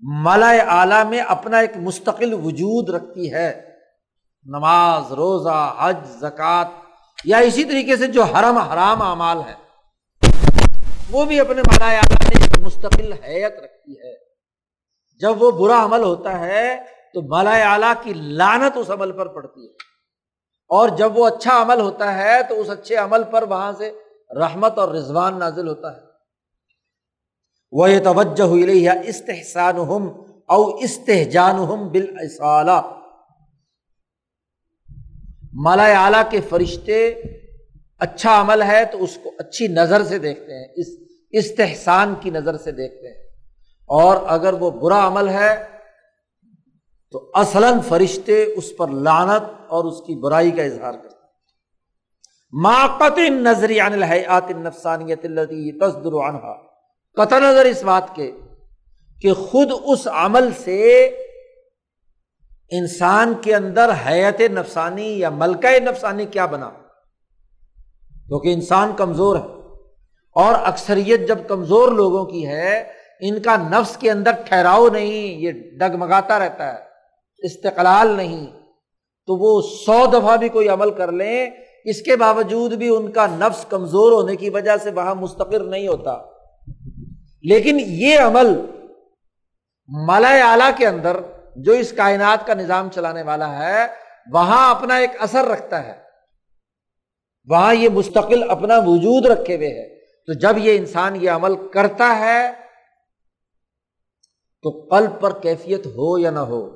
ملا اعلی میں اپنا ایک مستقل وجود رکھتی ہے۔ نماز، روزہ، حج، زکوٰۃ، یا اسی طریقے سے جو حرم، حرام اعمال ہے وہ بھی اپنے مالا اعلیٰ میں ایک مستقل حیت رکھتی ہے۔ جب وہ برا عمل ہوتا ہے، تو مالا اعلیٰ کی لانت اس عمل پر پڑتی ہے۔ اور جب وہ اچھا عمل ہوتا ہے تو اس اچھے عمل پر وہاں سے رحمت اور رضوان نازل ہوتا ہے۔ وہ یہ توجہ ہوئی استحسان ہم او استحجان ہم بال مالا اعلیٰ کے فرشتے اچھا عمل ہے تو اس کو اچھی نظر سے دیکھتے ہیں، اس استحسان کی نظر سے دیکھتے ہیں۔ اور اگر وہ برا عمل ہے تو اصلاً فرشتے اس پر لانت اور اس کی برائی کا اظہار کرتے ماقت نظری نفسانیت تصدر عنہا قطع نظر اس بات کے کہ خود اس عمل سے انسان کے اندر حیت نفسانی یا ملکہ نفسانی کیا بنا؟ کیونکہ انسان کمزور ہے اور اکثریت جب کمزور لوگوں کی ہے، ان کا نفس کے اندر ٹھہراؤ نہیں، یہ ڈگمگاتا رہتا ہے۔ استقلال نہیں، تو وہ سو دفعہ بھی کوئی عمل کر لیں، اس کے باوجود بھی ان کا نفس کمزور ہونے کی وجہ سے وہاں مستقر نہیں ہوتا۔ لیکن یہ عمل مالا اعلی کے اندر جو اس کائنات کا نظام چلانے والا ہے، وہاں اپنا ایک اثر رکھتا ہے۔ وہاں یہ مستقل اپنا وجود رکھے ہوئے ہے۔ تو جب یہ انسان یہ عمل کرتا ہے، تو قلب پر کیفیت ہو یا نہ ہو؟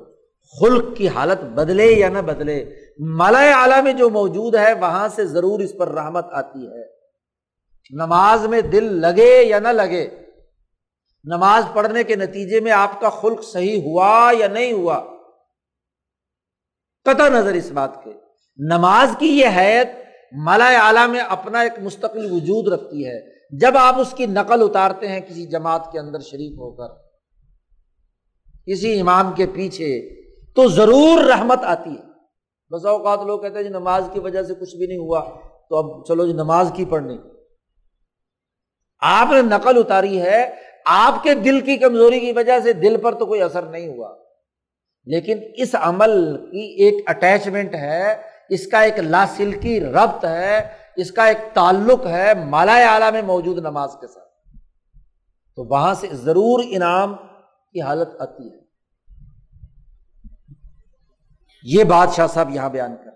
خلق کی حالت بدلے یا نہ بدلے مالا اعلیٰ میں جو موجود ہے، وہاں سے ضرور اس پر رحمت آتی ہے۔ نماز میں دل لگے یا نہ لگے، نماز پڑھنے کے نتیجے میں آپ کا خلق صحیح ہوا یا نہیں ہوا؟ قطع نظر اس بات کے۔ نماز کی یہ حیت مالا اعلیٰ میں اپنا ایک مستقل وجود رکھتی ہے۔ جب آپ اس کی نقل اتارتے ہیں کسی جماعت کے اندر شریک ہو کر، کسی امام کے پیچھے تو ضرور رحمت آتی ہے۔ بس اوقات لوگ کہتے ہیں جی نماز کی وجہ سے کچھ بھی نہیں ہوا، تو اب چلو جی نماز کی پڑھنی آپ نے نقل اتاری ہے، آپ کے دل کی کمزوری کی وجہ سے دل پر تو کوئی اثر نہیں ہوا۔ لیکن اس عمل کی ایک اٹیچمنٹ ہے، اس کا ایک لاسلکی ربط ہے، اس کا ایک تعلق ہے مالا اعلیٰ میں موجود نماز کے ساتھ۔ تو وہاں سے ضرور انعام کی حالت آتی ہے۔ یہ بادشاہ صاحب یہاں بیان کر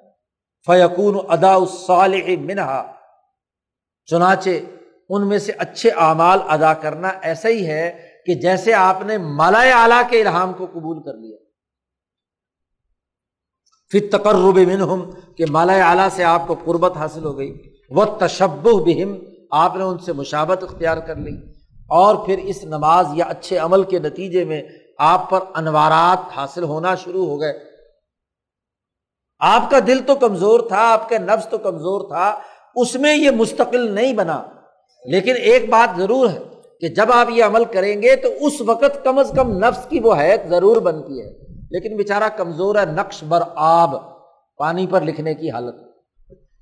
فیقون ادا الصالح منہا چنانچہ ان میں سے اچھے اعمال ادا کرنا ایسا ہی ہے کہ جیسے آپ نے مالا اعلیٰ کے الہام کو قبول کر لیا۔ پھر تقرب منہم کہ مالا اعلیٰ سے آپ کو قربت حاصل ہو گئی۔ وہ تشب بہم آپ نے ان سے مشابت اختیار کر لی۔ اور پھر اس نماز یا اچھے عمل کے نتیجے میں آپ پر انوارات حاصل ہونا شروع ہو گئے۔ آپ کا دل تو کمزور تھا، آپ کا نفس تو کمزور تھا، اس میں یہ مستقل نہیں بنا۔ لیکن ایک بات ضرور ہے کہ جب آپ یہ عمل کریں گے تو اس وقت کم از کم نفس کی وہ حیت ضرور بنتی ہے۔ لیکن بےچارا کمزور ہے، نقش بر آب، پانی پر لکھنے کی حالت۔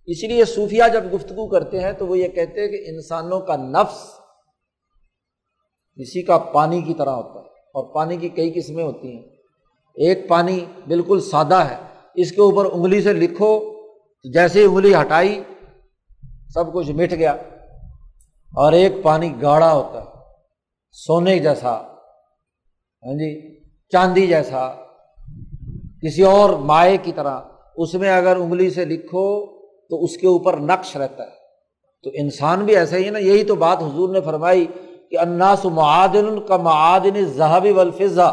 اسی لیے صوفیہ جب گفتگو کرتے ہیں تو وہ یہ کہتے ہیں کہ انسانوں کا نفس کسی کا پانی کی طرح ہوتا ہے اور پانی کی کئی قسمیں ہوتی ہیں۔ ایک پانی بالکل سادہ ہے اس کے اوپر انگلی سے لکھو، جیسے ہی انگلی ہٹائی، سب کچھ مٹ گیا۔ اور ایک پانی گاڑا ہوتا ہے سونے جیسا ہاں جی چاندی جیسا، کسی اور مائع کی طرح۔ اس میں اگر انگلی سے لکھو تو اس کے اوپر نقش رہتا ہے۔ تو انسان بھی ایسا ہی ہے نا، یہی تو بات حضور نے فرمائی کہ اناس معدن کا معدن ذہبی والفضا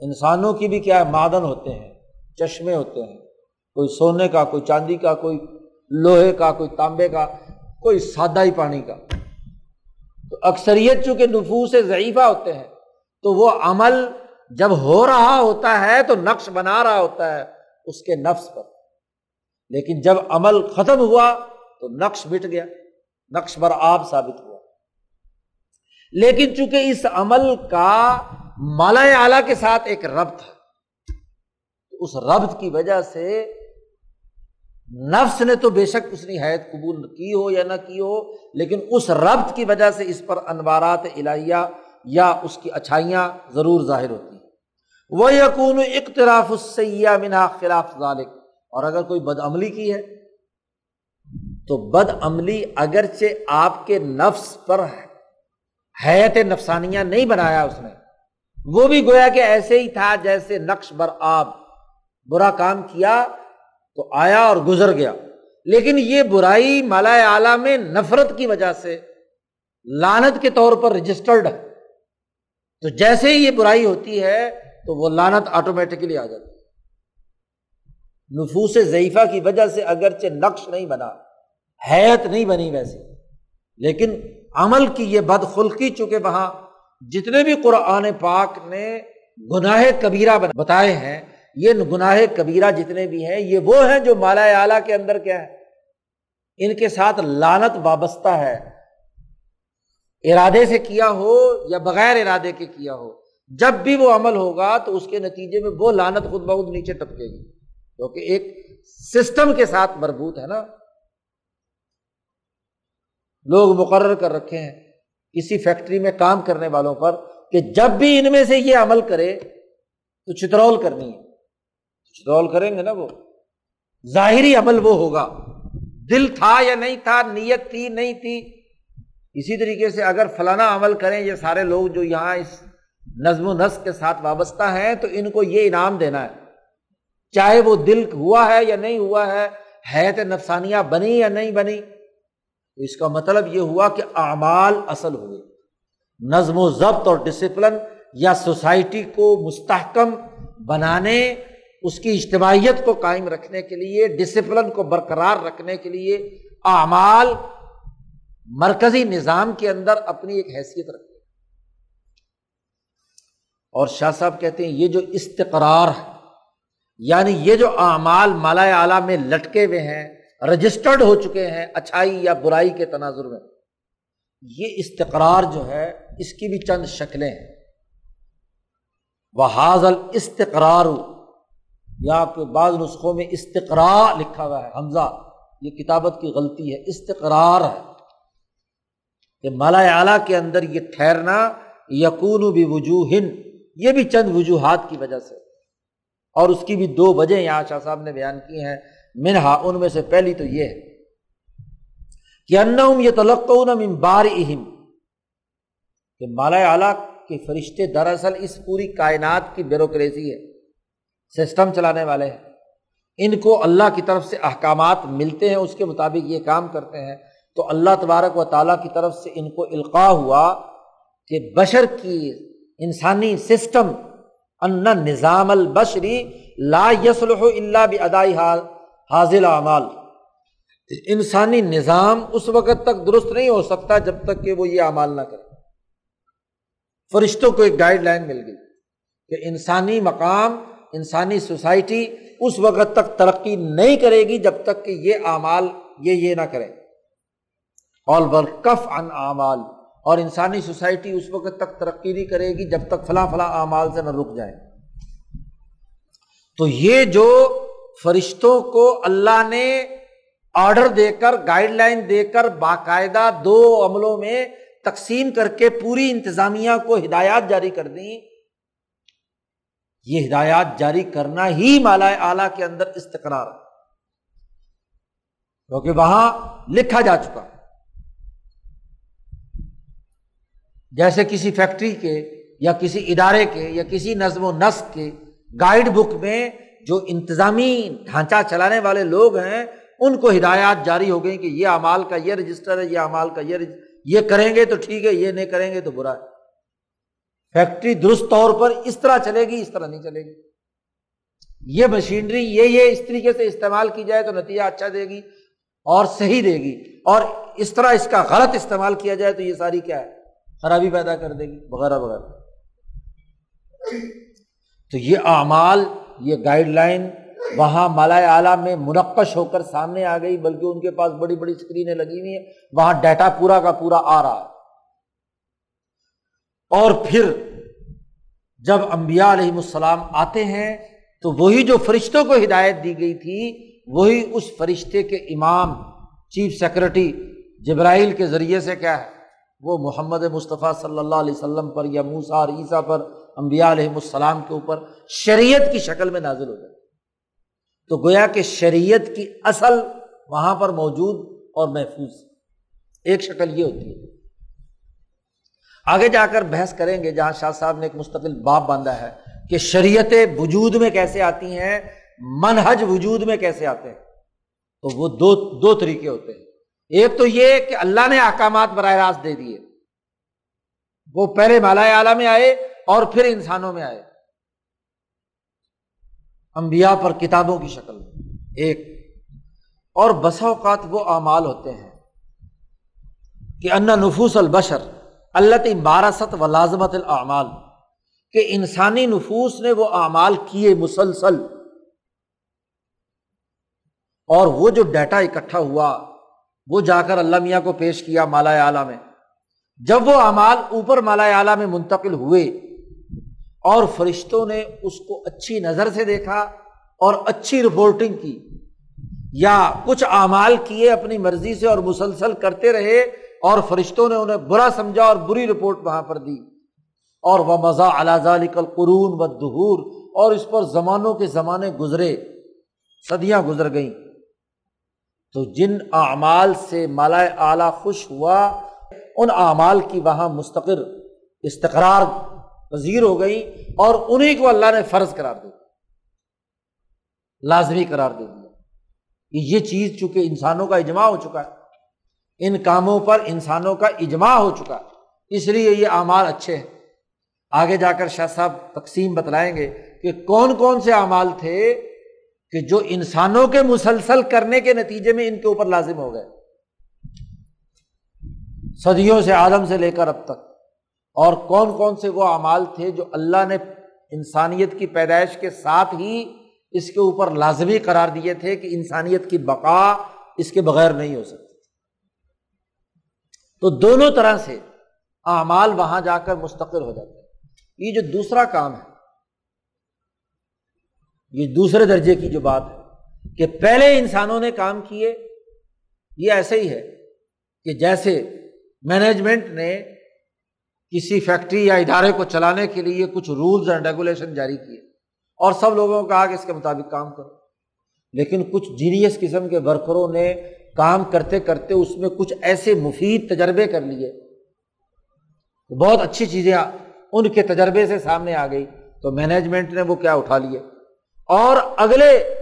انسانوں کی بھی کیا ہے معدن ہوتے ہیں؟ چشمے ہوتے ہیں۔ کوئی سونے کا، کوئی چاندی کا، کوئی لوہے کا، کوئی تانبے کا، کوئی سادہ ہی پانی کا۔ تو اکثریت چونکہ نفوس ضعیفہ ہوتے ہیں، تو وہ عمل جب ہو رہا ہوتا ہے تو نقش بنا رہا ہوتا ہے اس کے نفس پر۔ لیکن جب عمل ختم ہوا تو نقش مٹ گیا، نقش بر آب ثابت ہوا۔ لیکن چونکہ اس عمل کا مالا اعلی کے ساتھ ایک ربط ہے اس ربط کی وجہ سے نفس نے تو بے شک اس نے حید قبول کی ہو یا نہ کی ہو، لیکن اس ربط کی وجہ سے اس پر انوارات الہیہ یا اس کی اچھائیاں ضرور ظاہر ہوتی ہیں۔ وہ یقون اقتراف السیہ منہا خلاف ذالک اور اگر کوئی بد عملی کی ہے، تو بد عملی اگرچہ آپ کے نفس پر حیت نفسانیہ نہیں بنایا اس نے، وہ بھی گویا کہ ایسے ہی تھا جیسے نقش بر آب برا کام کیا تو آیا اور گزر گیا۔ لیکن یہ برائی مالا اعلی میں نفرت کی وجہ سے لانت کے طور پر رجسٹرڈ ہے۔ تو جیسے ہی یہ برائی ہوتی ہے تو وہ لانت آٹومیٹکلی آ جاتی نفوس ضعیفہ کی وجہ سے اگرچہ نقش نہیں بنا حیت نہیں بنی ویسے لیکن عمل کی یہ بد خلقی چونکہ وہاں جتنے بھی قرآن پاک نے گناہ کبیرہ بتائے ہیں یہ گناہ کبیرہ جتنے بھی ہیں، یہ وہ ہیں جو مالا اعلیٰ کے اندر کیا ہے، ان کے ساتھ لانت وابستہ ہے۔ ارادے سے کیا ہو یا بغیر ارادے کے کیا ہو، جب بھی وہ عمل ہوگا تو اس کے نتیجے میں وہ لانت خود بخود نیچے ٹپکے گی۔ کیونکہ ایک سسٹم کے ساتھ مربوط ہے نا۔ لوگ مقرر کر رکھے ہیں کسی فیکٹری میں کام کرنے والوں پر کہ جب بھی ان میں سے یہ عمل کرے تو چترول کرنی ہے۔ چترول کریں گے نا وہ۔ ظاہری عمل وہ ہوگا۔ دل تھا یا نہیں تھا، نیت تھی، نہیں تھی۔ اسی طریقے سے اگر فلانا عمل کریں، یہ سارے لوگ جو یہاں اس نظم و نسق کے ساتھ وابستہ ہیں، تو ان کو یہ انعام دینا ہے۔ چاہے وہ دل ہوا ہے یا نہیں ہوا ہے حیت نفسانیہ بنی یا نہیں بنی تو اس کا مطلب یہ ہوا کہ اعمال اصل ہوئے۔ نظم و ضبط اور ڈسپلن یا سوسائٹی کو مستحکم بنانے اس کی اجتماعیت کو قائم رکھنے کے لیے ڈسپلن کو برقرار رکھنے کے لیے اعمال مرکزی نظام کے اندر اپنی ایک حیثیت رکھتے اور شاہ صاحب کہتے ہیں، یہ جو استقرار ہے یعنی یہ جو اعمال مالا اعلیٰ میں لٹکے ہوئے ہیں رجسٹرڈ ہو چکے ہیں، اچھائی یا برائی کے تناظر میں، یہ استقرار جو ہے، اس کی بھی چند شکلیں ہیں۔ وہ حاضل استقرار یا بعض نسخوں میں استقرا لکھا ہوا ہے، حمزہ، یہ کتابت کی غلطی ہے، استقرار ہے کہ مالا اعلیٰ کے اندر یہ ٹھہرنا یقون بھی وجوہ یہ بھی چند وجوہات کی وجہ سے۔ اور اس کی بھی دو وجہ یہاں شاہ صاحب نے بیان کی ہیں۔ منہا، ان میں سے پہلی تو یہ ہے کہ انہم یہ تلقون من بار اہم کہ مالا اعلیٰ کے فرشتے دراصل اس پوری کائنات کی بیوروکریسی ہے۔ سسٹم چلانے والے ہیں۔ ان کو اللہ کی طرف سے احکامات ملتے ہیں، اس کے مطابق یہ کام کرتے ہیں۔ تو اللہ تبارک و تعالیٰ کی طرف سے ان کو القاع ہوا کہ بشر کی انسانی سسٹم، ان نظام البشری لا یسلح اللہ ادائی حاضل اعمال۔ انسانی نظام اس وقت تک درست نہیں ہو سکتا جب تک کہ وہ یہ اعمال نہ کرے۔ فرشتوں کو ایک گائیڈ لائن مل گئی کہ انسانی مقام انسانی سوسائٹی اس وقت تک ترقی نہیں کرے گی جب تک کہ یہ اعمال یہ یہ نہ کرے۔ اور برکف ان اعمال۔ اور انسانی سوسائٹی اس وقت تک ترقی نہیں کرے گی جب تک فلاں فلاں اعمال سے نہ رک جائے۔ تو یہ جو فرشتوں کو اللہ نے آرڈر دے کر گائڈ لائن دے کر باقاعدہ دو عملوں میں تقسیم کر کے پوری انتظامیہ کو ہدایات جاری کر دی یہ ہدایات جاری کرنا ہی مالا اعلی کے اندر استقرار ہے۔ کیونکہ وہاں لکھا جا چکا۔ جیسے کسی فیکٹری کے یا کسی ادارے کے یا کسی نظم و نسق کے گائیڈ بک میں جو انتظامی ڈھانچہ چلانے والے لوگ ہیں، ان کو ہدایات جاری ہو گئی کہ یہ امال کا یہ رجسٹر ہے، یہ امال کا یہ یہ کریں گے تو ٹھیک ہے، یہ نہیں کریں گے تو برا ہے۔ فیکٹری درست طور پر اس طرح چلے گی، اس طرح نہیں چلے گی۔ یہ مشینری یہ یہ اس طریقے سے استعمال کی جائے تو نتیجہ اچھا دے گی اور صحیح دے گی۔ اور اس طرح اس کا غلط استعمال کیا جائے تو یہ ساری کیا ہے؟ خرابی پیدا کر دے گی، وغیرہ وغیرہ۔ تو یہ اعمال، یہ گائڈ لائن وہاں مالا اعلیٰ میں منقش ہو کر سامنے آ گئی، بلکہ ان کے پاس بڑی بڑی اسکرینیں لگی ہوئی ہیں۔ وہاں ڈیٹا پورا کا پورا آ رہا ہے۔ اور پھر جب امبیا علیہ السلام آتے ہیں تو وہی جو فرشتوں کو ہدایت دی گئی تھی، وہی اس فرشتے کے امام، چیف سیکرٹری جبرائیل کے ذریعے سے کیا ہے، وہ محمد مصطفیٰ صلی اللہ علیہ وسلم پر یا موسا اور عیسیٰ پر امبیا علیہ السلام کے اوپر شریعت کی شکل میں نازل ہو جائے تو گویا کہ شریعت کی اصل وہاں پر موجود اور محفوظ۔ ایک شکل یہ ہوتی ہے۔ آگے جا کر بحث کریں گے، جہاں شاہ صاحب نے ایک مستقل باپ باندھا ہے کہ شریعت وجود میں کیسے آتی ہیں، منہج وجود میں کیسے آتے ہیں۔ تو وہ دو دو طریقے ہوتے ہیں۔ ایک تو یہ کہ اللہ نے احکامات براہ راست دے دیے۔ وہ پہلے مالا اعلیٰ میں آئے اور پھر انسانوں میں آئے۔ انبیاء پر کتابوں کی شکل۔ میں ایک۔ اور بسا اوقات وہ اعمال ہوتے ہیں کہ انا نفوس البشر۔ اللہ بارست و لازمت العمال کہ انسانی نفوس نے وہ اعمال کیے مسلسل۔ اور وہ جو ڈیٹا اکٹھا ہوا، وہ جا کر اللہ میاں کو پیش کیا مالا اعلیٰ میں۔ جب وہ اعمال اوپر مالا اعلیٰ میں منتقل ہوئے، اور فرشتوں نے اس کو اچھی نظر سے دیکھا اور اچھی رپورٹنگ کی، یا کچھ اعمال کیے اپنی مرضی سے اور مسلسل کرتے رہے اور فرشتوں نے انہیں برا سمجھا اور بری رپورٹ وہاں پر دی۔ اور وہ مزہ اعلیٰ قرون و دہور اور اس پر زمانوں کے زمانے گزرے، صدیاں گزر گئیں۔ تو جن اعمال سے مالا اعلیٰ خوش ہوا، ان اعمال کی وہاں مستقر استقرار پذیر ہو گئی اور انہیں کو اللہ نے فرض قرار دیا۔ لازمی قرار دے دیا۔ کہ یہ چیز چونکہ انسانوں کا اجماع ہو چکا ہے۔ ان کاموں پر انسانوں کا اجماع ہو چکا۔ اس لیے یہ اعمال اچھے ہیں۔ آگے جا کر شاہ صاحب تقسیم بتلائیں گے کہ کون کون سے اعمال تھے کہ جو انسانوں کے مسلسل کرنے کے نتیجے میں ان کے اوپر لازم ہو گئے۔ صدیوں سے آدم سے لے کر اب تک۔ اور کون کون سے وہ اعمال تھے جو اللہ نے انسانیت کی پیدائش کے ساتھ ہی اس کے اوپر لازمی قرار دیے تھے کہ انسانیت کی بقا اس کے بغیر نہیں ہو سکتی۔ تو دونوں طرح سے اعمال وہاں جا کر مستقل ہو جاتے ہیں۔ یہ جو دوسرا کام ہے، یہ دوسرے درجے کی جو بات ہے کہ پہلے انسانوں نے کام کیے، یہ ایسے ہی ہے کہ جیسے مینجمنٹ نے کسی فیکٹری یا ادارے کو چلانے کے لیے کچھ رولز اینڈ ریگولیشن جاری کیے اور سب لوگوں کو کہا کہ اس کے مطابق کام کرو۔ لیکن کچھ جینیس قسم کے ورکروں نے کام کرتے کرتے اس میں کچھ ایسے مفید تجربے کر لیے۔ بہت اچھی چیزیں ان کے تجربے سے سامنے آ گئی۔ تو مینجمنٹ نے وہ کیا اٹھا لیے۔ اور اگلے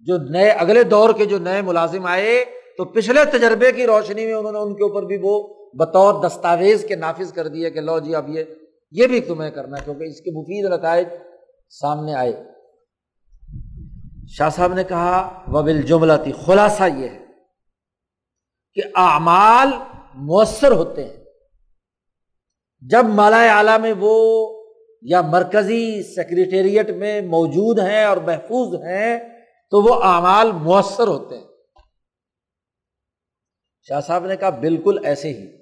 جو نئے، اگلے دور کے جو نئے ملازم آئے، تو پچھلے تجربے کی روشنی میں انہوں نے ان کے اوپر بھی وہ بطور دستاویز کے نافذ کر دیے کہ لو جی اب یہ یہ بھی تمہیں کرنا ہے۔ کیونکہ اس کے مفید نتائج سامنے آئے۔ شاہ صاحب نے کہا وبل جملہ تھی خلاصہ یہ ہے۔ کہ اعمال مؤثر ہوتے ہیں۔ جب مالا اعلیٰ میں وہ یا مرکزی سیکریٹریٹ میں موجود ہیں اور محفوظ ہیں، تو وہ اعمال مؤثر ہوتے ہیں۔ شاہ صاحب نے کہا، بالکل ایسے ہی۔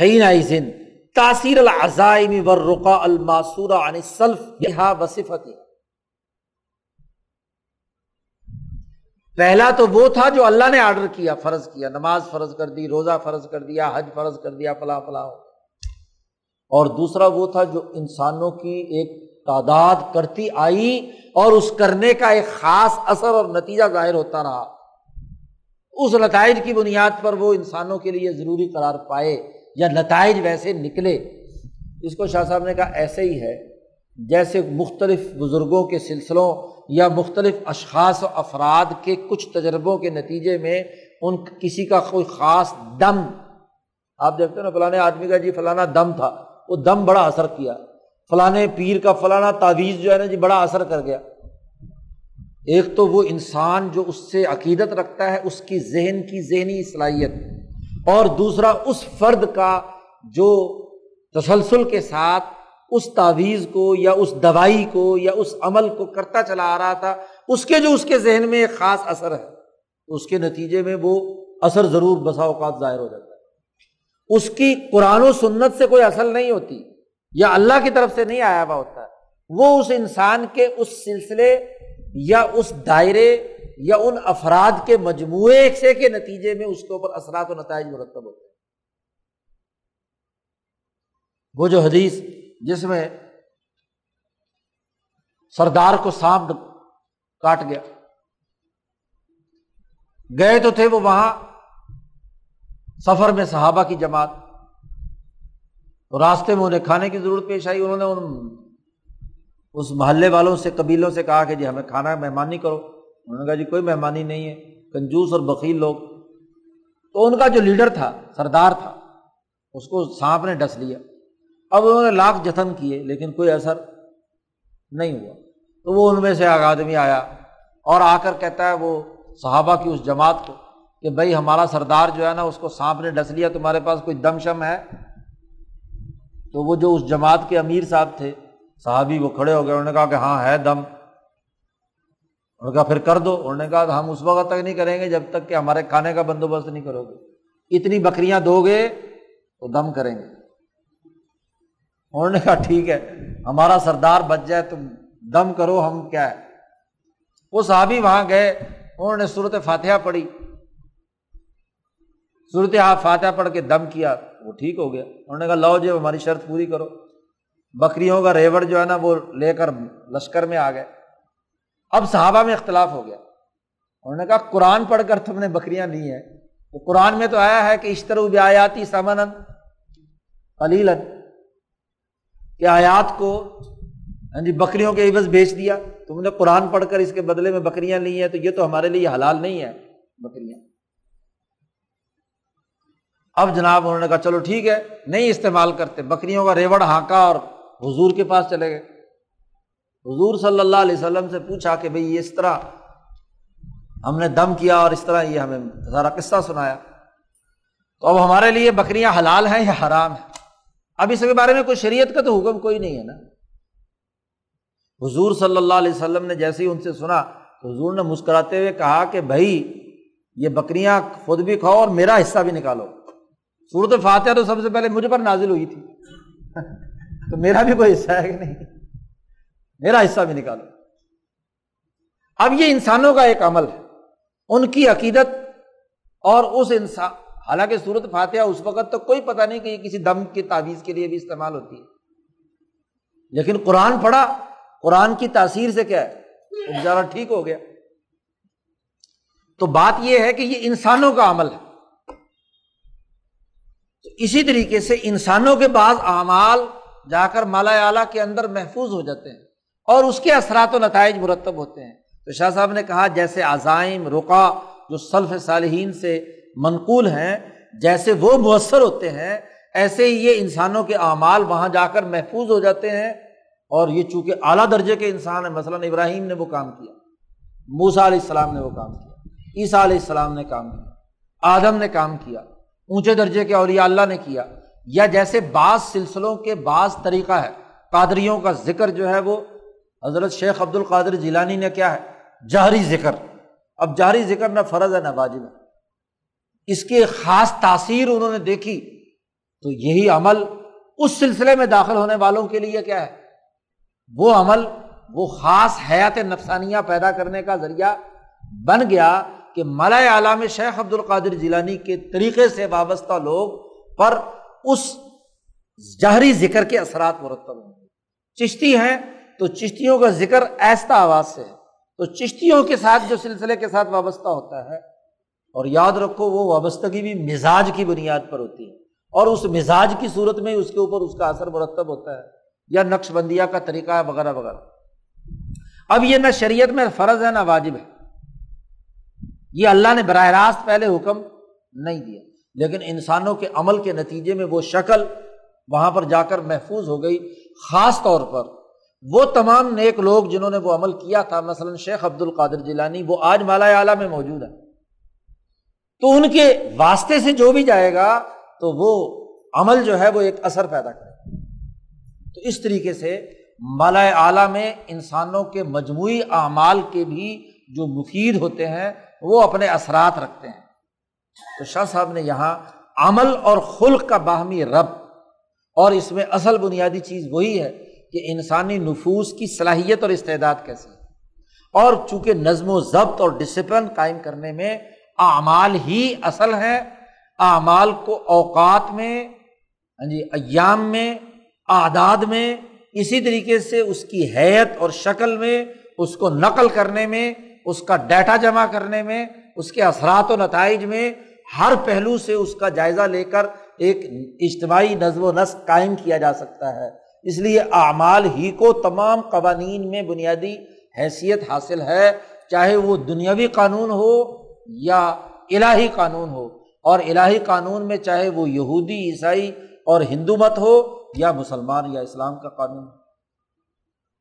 حین تاثیر العزائم والرقا الماسورہ عن سلف یہاں وصفتی پہلا تو وہ تھا جو اللہ نے آرڈر کیا، فرض کیا، نماز فرض کر دی، روزہ فرض کر دیا، حج فرض کر دیا، فلاں فلاں اور دوسرا وہ تھا جو انسانوں کی ایک تعداد کرتی آئی اور اس کرنے کا ایک خاص اثر اور نتیجہ ظاہر ہوتا رہا۔ اس نتائج کی بنیاد پر وہ انسانوں کے لیے ضروری قرار پائے یا نتائج ویسے نکلے۔ اس کو شاہ صاحب نے کہا ایسے ہی ہے، جیسے مختلف بزرگوں کے سلسلوں یا مختلف اشخاص و افراد کے کچھ تجربوں کے نتیجے میں ان کسی کا کوئی خاص دم. آپ دیکھتے نا فلاں آدمی کا جی فلانا دم تھا، وہ دم بڑا اثر کیا۔ فلاں پیر کا فلانا تعویذ جو ہے نا جی بڑا اثر کر گیا۔ ایک تو وہ انسان جو اس سے عقیدت رکھتا ہے، اس کی ذہن کی ذہنی صلاحیت۔ اور دوسرا، اس فرد کا جو تسلسل کے ساتھ اس تعویذ کو یا اس دوائی کو یا اس عمل کو کرتا چلا آ رہا تھا، اس کے جو اس کے ذہن میں ایک خاص اثر ہے، اس کے نتیجے میں وہ اثر ضرور بسا اوقات ظاہر ہو جاتا ہے۔ اس کی قرآن و سنت سے کوئی اصل نہیں ہوتی، یا اللہ کی طرف سے نہیں آیا ہوا ہوتا ہے وہ اس انسان کے اس سلسلے یا اس دائرے یا ان افراد کے مجموعے سے کے نتیجے میں اس کے اوپر اثرات و نتائج مرتب ہوتے ہیں۔ وہ جو حدیث جس میں سردار کو سانپ کاٹ گیا۔ گئے تو تھے وہ وہاں سفر میں صحابہ کی جماعت۔ تو راستے میں انہیں کھانے کی ضرورت پیش آئی۔ انہوں نے ان اس محلے والوں سے، قبیلوں سے کہا کہ جی ہمیں کھانا، مہمانی کرو۔ انہوں نے کہا جی کوئی مہمانی نہیں ہے، کنجوس اور بکیل لوگ۔ تو ان کا جو لیڈر تھا، سردار تھا، اس کو سانپ نے ڈس لیا۔ اب انہوں نے لاکھ جتن کیے لیکن کوئی اثر نہیں ہوا۔ تو وہ ان میں سے ایک آدمی آیا اور آ کر کہتا ہے وہ صحابہ کی اس جماعت کو کہ بھائی ہمارا سردار جو ہے نا، اس کو سانپ نے ڈس لیا، تمہارے پاس کوئی دم شم ہے؟ تو وہ جو اس جماعت کے امیر صاحب تھے، صحابی وہ کھڑے ہو گئے، انہوں نے کہا کہ ہاں ہے دم۔ انہوں نے کہا، پھر کر دو۔ انہوں نے کہا، ہم اس وقت تک نہیں کریں گے جب تک کہ ہمارے کھانے کا بندوبست نہیں کرو گے۔ اتنی بکریاں دو گے تو دم کریں گے۔ انہوں نے کہا، ٹھیک ہے، ہمارا سردار بچ جائے، تم دم کرو، ہم کیا ہے؟ وہ صحابی وہاں گئے، انہوں نے صورت فاتحہ پڑھی۔ صورت فاتحہ پڑھ کے دم کیا، وہ ٹھیک ہو گیا۔ انہوں نے کہا لو جی ہماری شرط پوری کرو۔ بکریوں کا ریوڑ جو ہے نا، وہ لے کر لشکر میں آ گئے۔ اب صحابہ میں اختلاف ہو گیا۔ انہوں نے کہا، قرآن پڑھ کر تم نے بکریاں لی ہیں۔ وہ قرآن میں تو آیا ہے کہ اشترو بیاتی سمن علیلن کہ آیات کو ہاں جی بکریوں کے عوض بیچ دیا۔ تم نے قرآن پڑھ کر اس کے بدلے میں بکریاں لی ہیں، تو یہ تو ہمارے لیے حلال نہیں ہے۔ بکریاں۔ اب جناب انہوں نے کہا، چلو ٹھیک ہے، نہیں استعمال کرتے۔ بکریوں کا ریوڑ ہانکا اور حضور کے پاس چلے گئے۔ حضور صلی اللہ علیہ وسلم سے پوچھا کہ بھائی اس طرح ہم نے دم کیا اور اس طرح یہ ہمیں سارا قصہ سنایا۔ تو اب ہمارے لیے بکریاں حلال ہیں یا حرام ہیں؟ اب اس کے بارے میں کوئی شریعت کا تو حکم کوئی نہیں ہے نا۔ حضور صلی اللہ علیہ وسلم نے جیسے ہی ان سے سنا تو حضور نے مسکراتے ہوئے کہا کہ بھائی، یہ بکریاں خود بھی کھاؤ اور میرا حصہ بھی نکالو۔ صورت فاتحہ تو سب سے پہلے مجھے پر نازل ہوئی تھی۔ تو میرا بھی کوئی حصہ ہے کہ نہیں؟ میرا حصہ بھی نکالو۔ اب یہ انسانوں کا ایک عمل ہے۔ ان کی عقیدت اور اس انسان حالانکہ صورت فاتحہ اس وقت تو کوئی پتہ نہیں کہ یہ کسی دم کی تعویذ کے لیے بھی استعمال ہوتی ہے۔ لیکن قرآن پڑھا، قرآن کی تاثیر سے کیا ہے؟ وہ ٹھیک ہو گیا۔ تو بات یہ ہے کہ یہ انسانوں کا عمل ہے۔ تو اسی طریقے سے انسانوں کے بعض اعمال جا کر مالا اعلیٰ کے اندر محفوظ ہو جاتے ہیں اور اس کے اثرات و نتائج مرتب ہوتے ہیں۔ تو شاہ صاحب نے کہا، جیسے عزائم رقا جو سلف صالحین سے منقول ہیں، جیسے وہ مؤثر ہوتے ہیں، ایسے ہی یہ انسانوں کے اعمال وہاں جا کر محفوظ ہو جاتے ہیں۔ اور یہ چونکہ اعلیٰ درجے کے انسان ہیں، مثلاً ابراہیم نے وہ کام کیا موسا علیہ السلام نے وہ کام کیا، عیسیٰ علیہ السلام نے کام کیا، آدم نے کام کیا، اونچے درجے کے اولیاء اللہ نے کیا۔ یا جیسے بعض سلسلوں کے بعض طریقہ ہے، قادریوں کا ذکر جو ہے وہ حضرت شیخ عبد القادر جیلانی نے کیا ہے جہری ذکر۔ اب جہری ذکر نہ فرض ہے، نہ واجب ہے۔ اس کی خاص تاثیر انہوں نے دیکھی، تو یہی عمل اس سلسلے میں داخل ہونے والوں کے لیے کیا ہے؟ وہ عمل، وہ خاص حیات نفسانیہ پیدا کرنے کا ذریعہ بن گیا کہ ملائے عالم شیخ عبد القادر جیلانی کے طریقے سے وابستہ لوگ پر اس جہری ذکر کے اثرات مرتب ہوں گے۔ چشتی ہیں، تو چشتیوں کا ذکر ایستا آواز سے تو چشتیوں کے ساتھ جو سلسلے کے ساتھ وابستہ ہوتا ہے اور یاد رکھو وہ وابستگی بھی مزاج کی بنیاد پر ہوتی ہے اور اس مزاج کی صورت میں اس کے اوپر اس کا اثر مرتب ہوتا ہے یا نقش بندیا کا طریقہ ہے وغیرہ وغیرہ۔ اب یہ نہ شریعت میں فرض ہے نہ واجب ہے۔ یہ اللہ نے براہ راست پہلے حکم نہیں دیا، لیکن انسانوں کے عمل کے نتیجے میں وہ شکل وہاں پر جا کر محفوظ ہو گئی۔ خاص طور پر وہ تمام نیک لوگ جنہوں نے وہ عمل کیا تھا، مثلاً شیخ عبد القادر جیلانی، وہ آج مالا اعلیٰ میں موجود ہے تو ان کے واسطے سے جو بھی جائے گا، تو وہ عمل جو ہے وہ ایک اثر پیدا کرے تو اس طریقے سے مالا اعلیٰ میں انسانوں کے مجموعی اعمال کے بھی جو مفید ہوتے ہیں، وہ اپنے اثرات رکھتے ہیں۔ تو شاہ صاحب نے یہاں عمل اور خلق کا باہمی رب، اور اس میں اصل بنیادی چیز وہی ہے کہ انسانی نفوس کی صلاحیت اور استعداد کیسی اور چونکہ نظم و ضبط اور ڈسپلن قائم کرنے میں اعمال ہی اصل ہے اعمال کو اوقات میں ہاں جی ایام میں، اعداد میں، اسی طریقے سے اس کی حیت اور شکل میں، اس کو نقل کرنے میں، اس کا ڈیٹا جمع کرنے میں، اس کے اثرات و نتائج میں ہر پہلو سے اس کا جائزہ لے کر ایک اجتماعی نظم و نسق قائم کیا جا سکتا ہے۔ اس لیے اعمال ہی کو تمام قوانین میں بنیادی حیثیت حاصل ہے، چاہے وہ دنیاوی قانون ہو یا الہی قانون ہو اور الہی قانون میں چاہے وہ یہودی، عیسائی اور ہندو مت ہو یا مسلمان یا اسلام کا قانون۔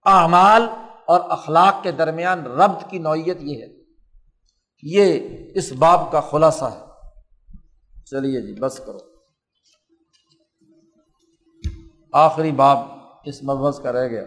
اعمال اور اخلاق کے درمیان ربط کی نوعیت یہ ہے۔ یہ اس باب کا خلاصہ ہے۔ چلیے جی بس کرو۔ آخری باب اس مبحث کا رہ گیا۔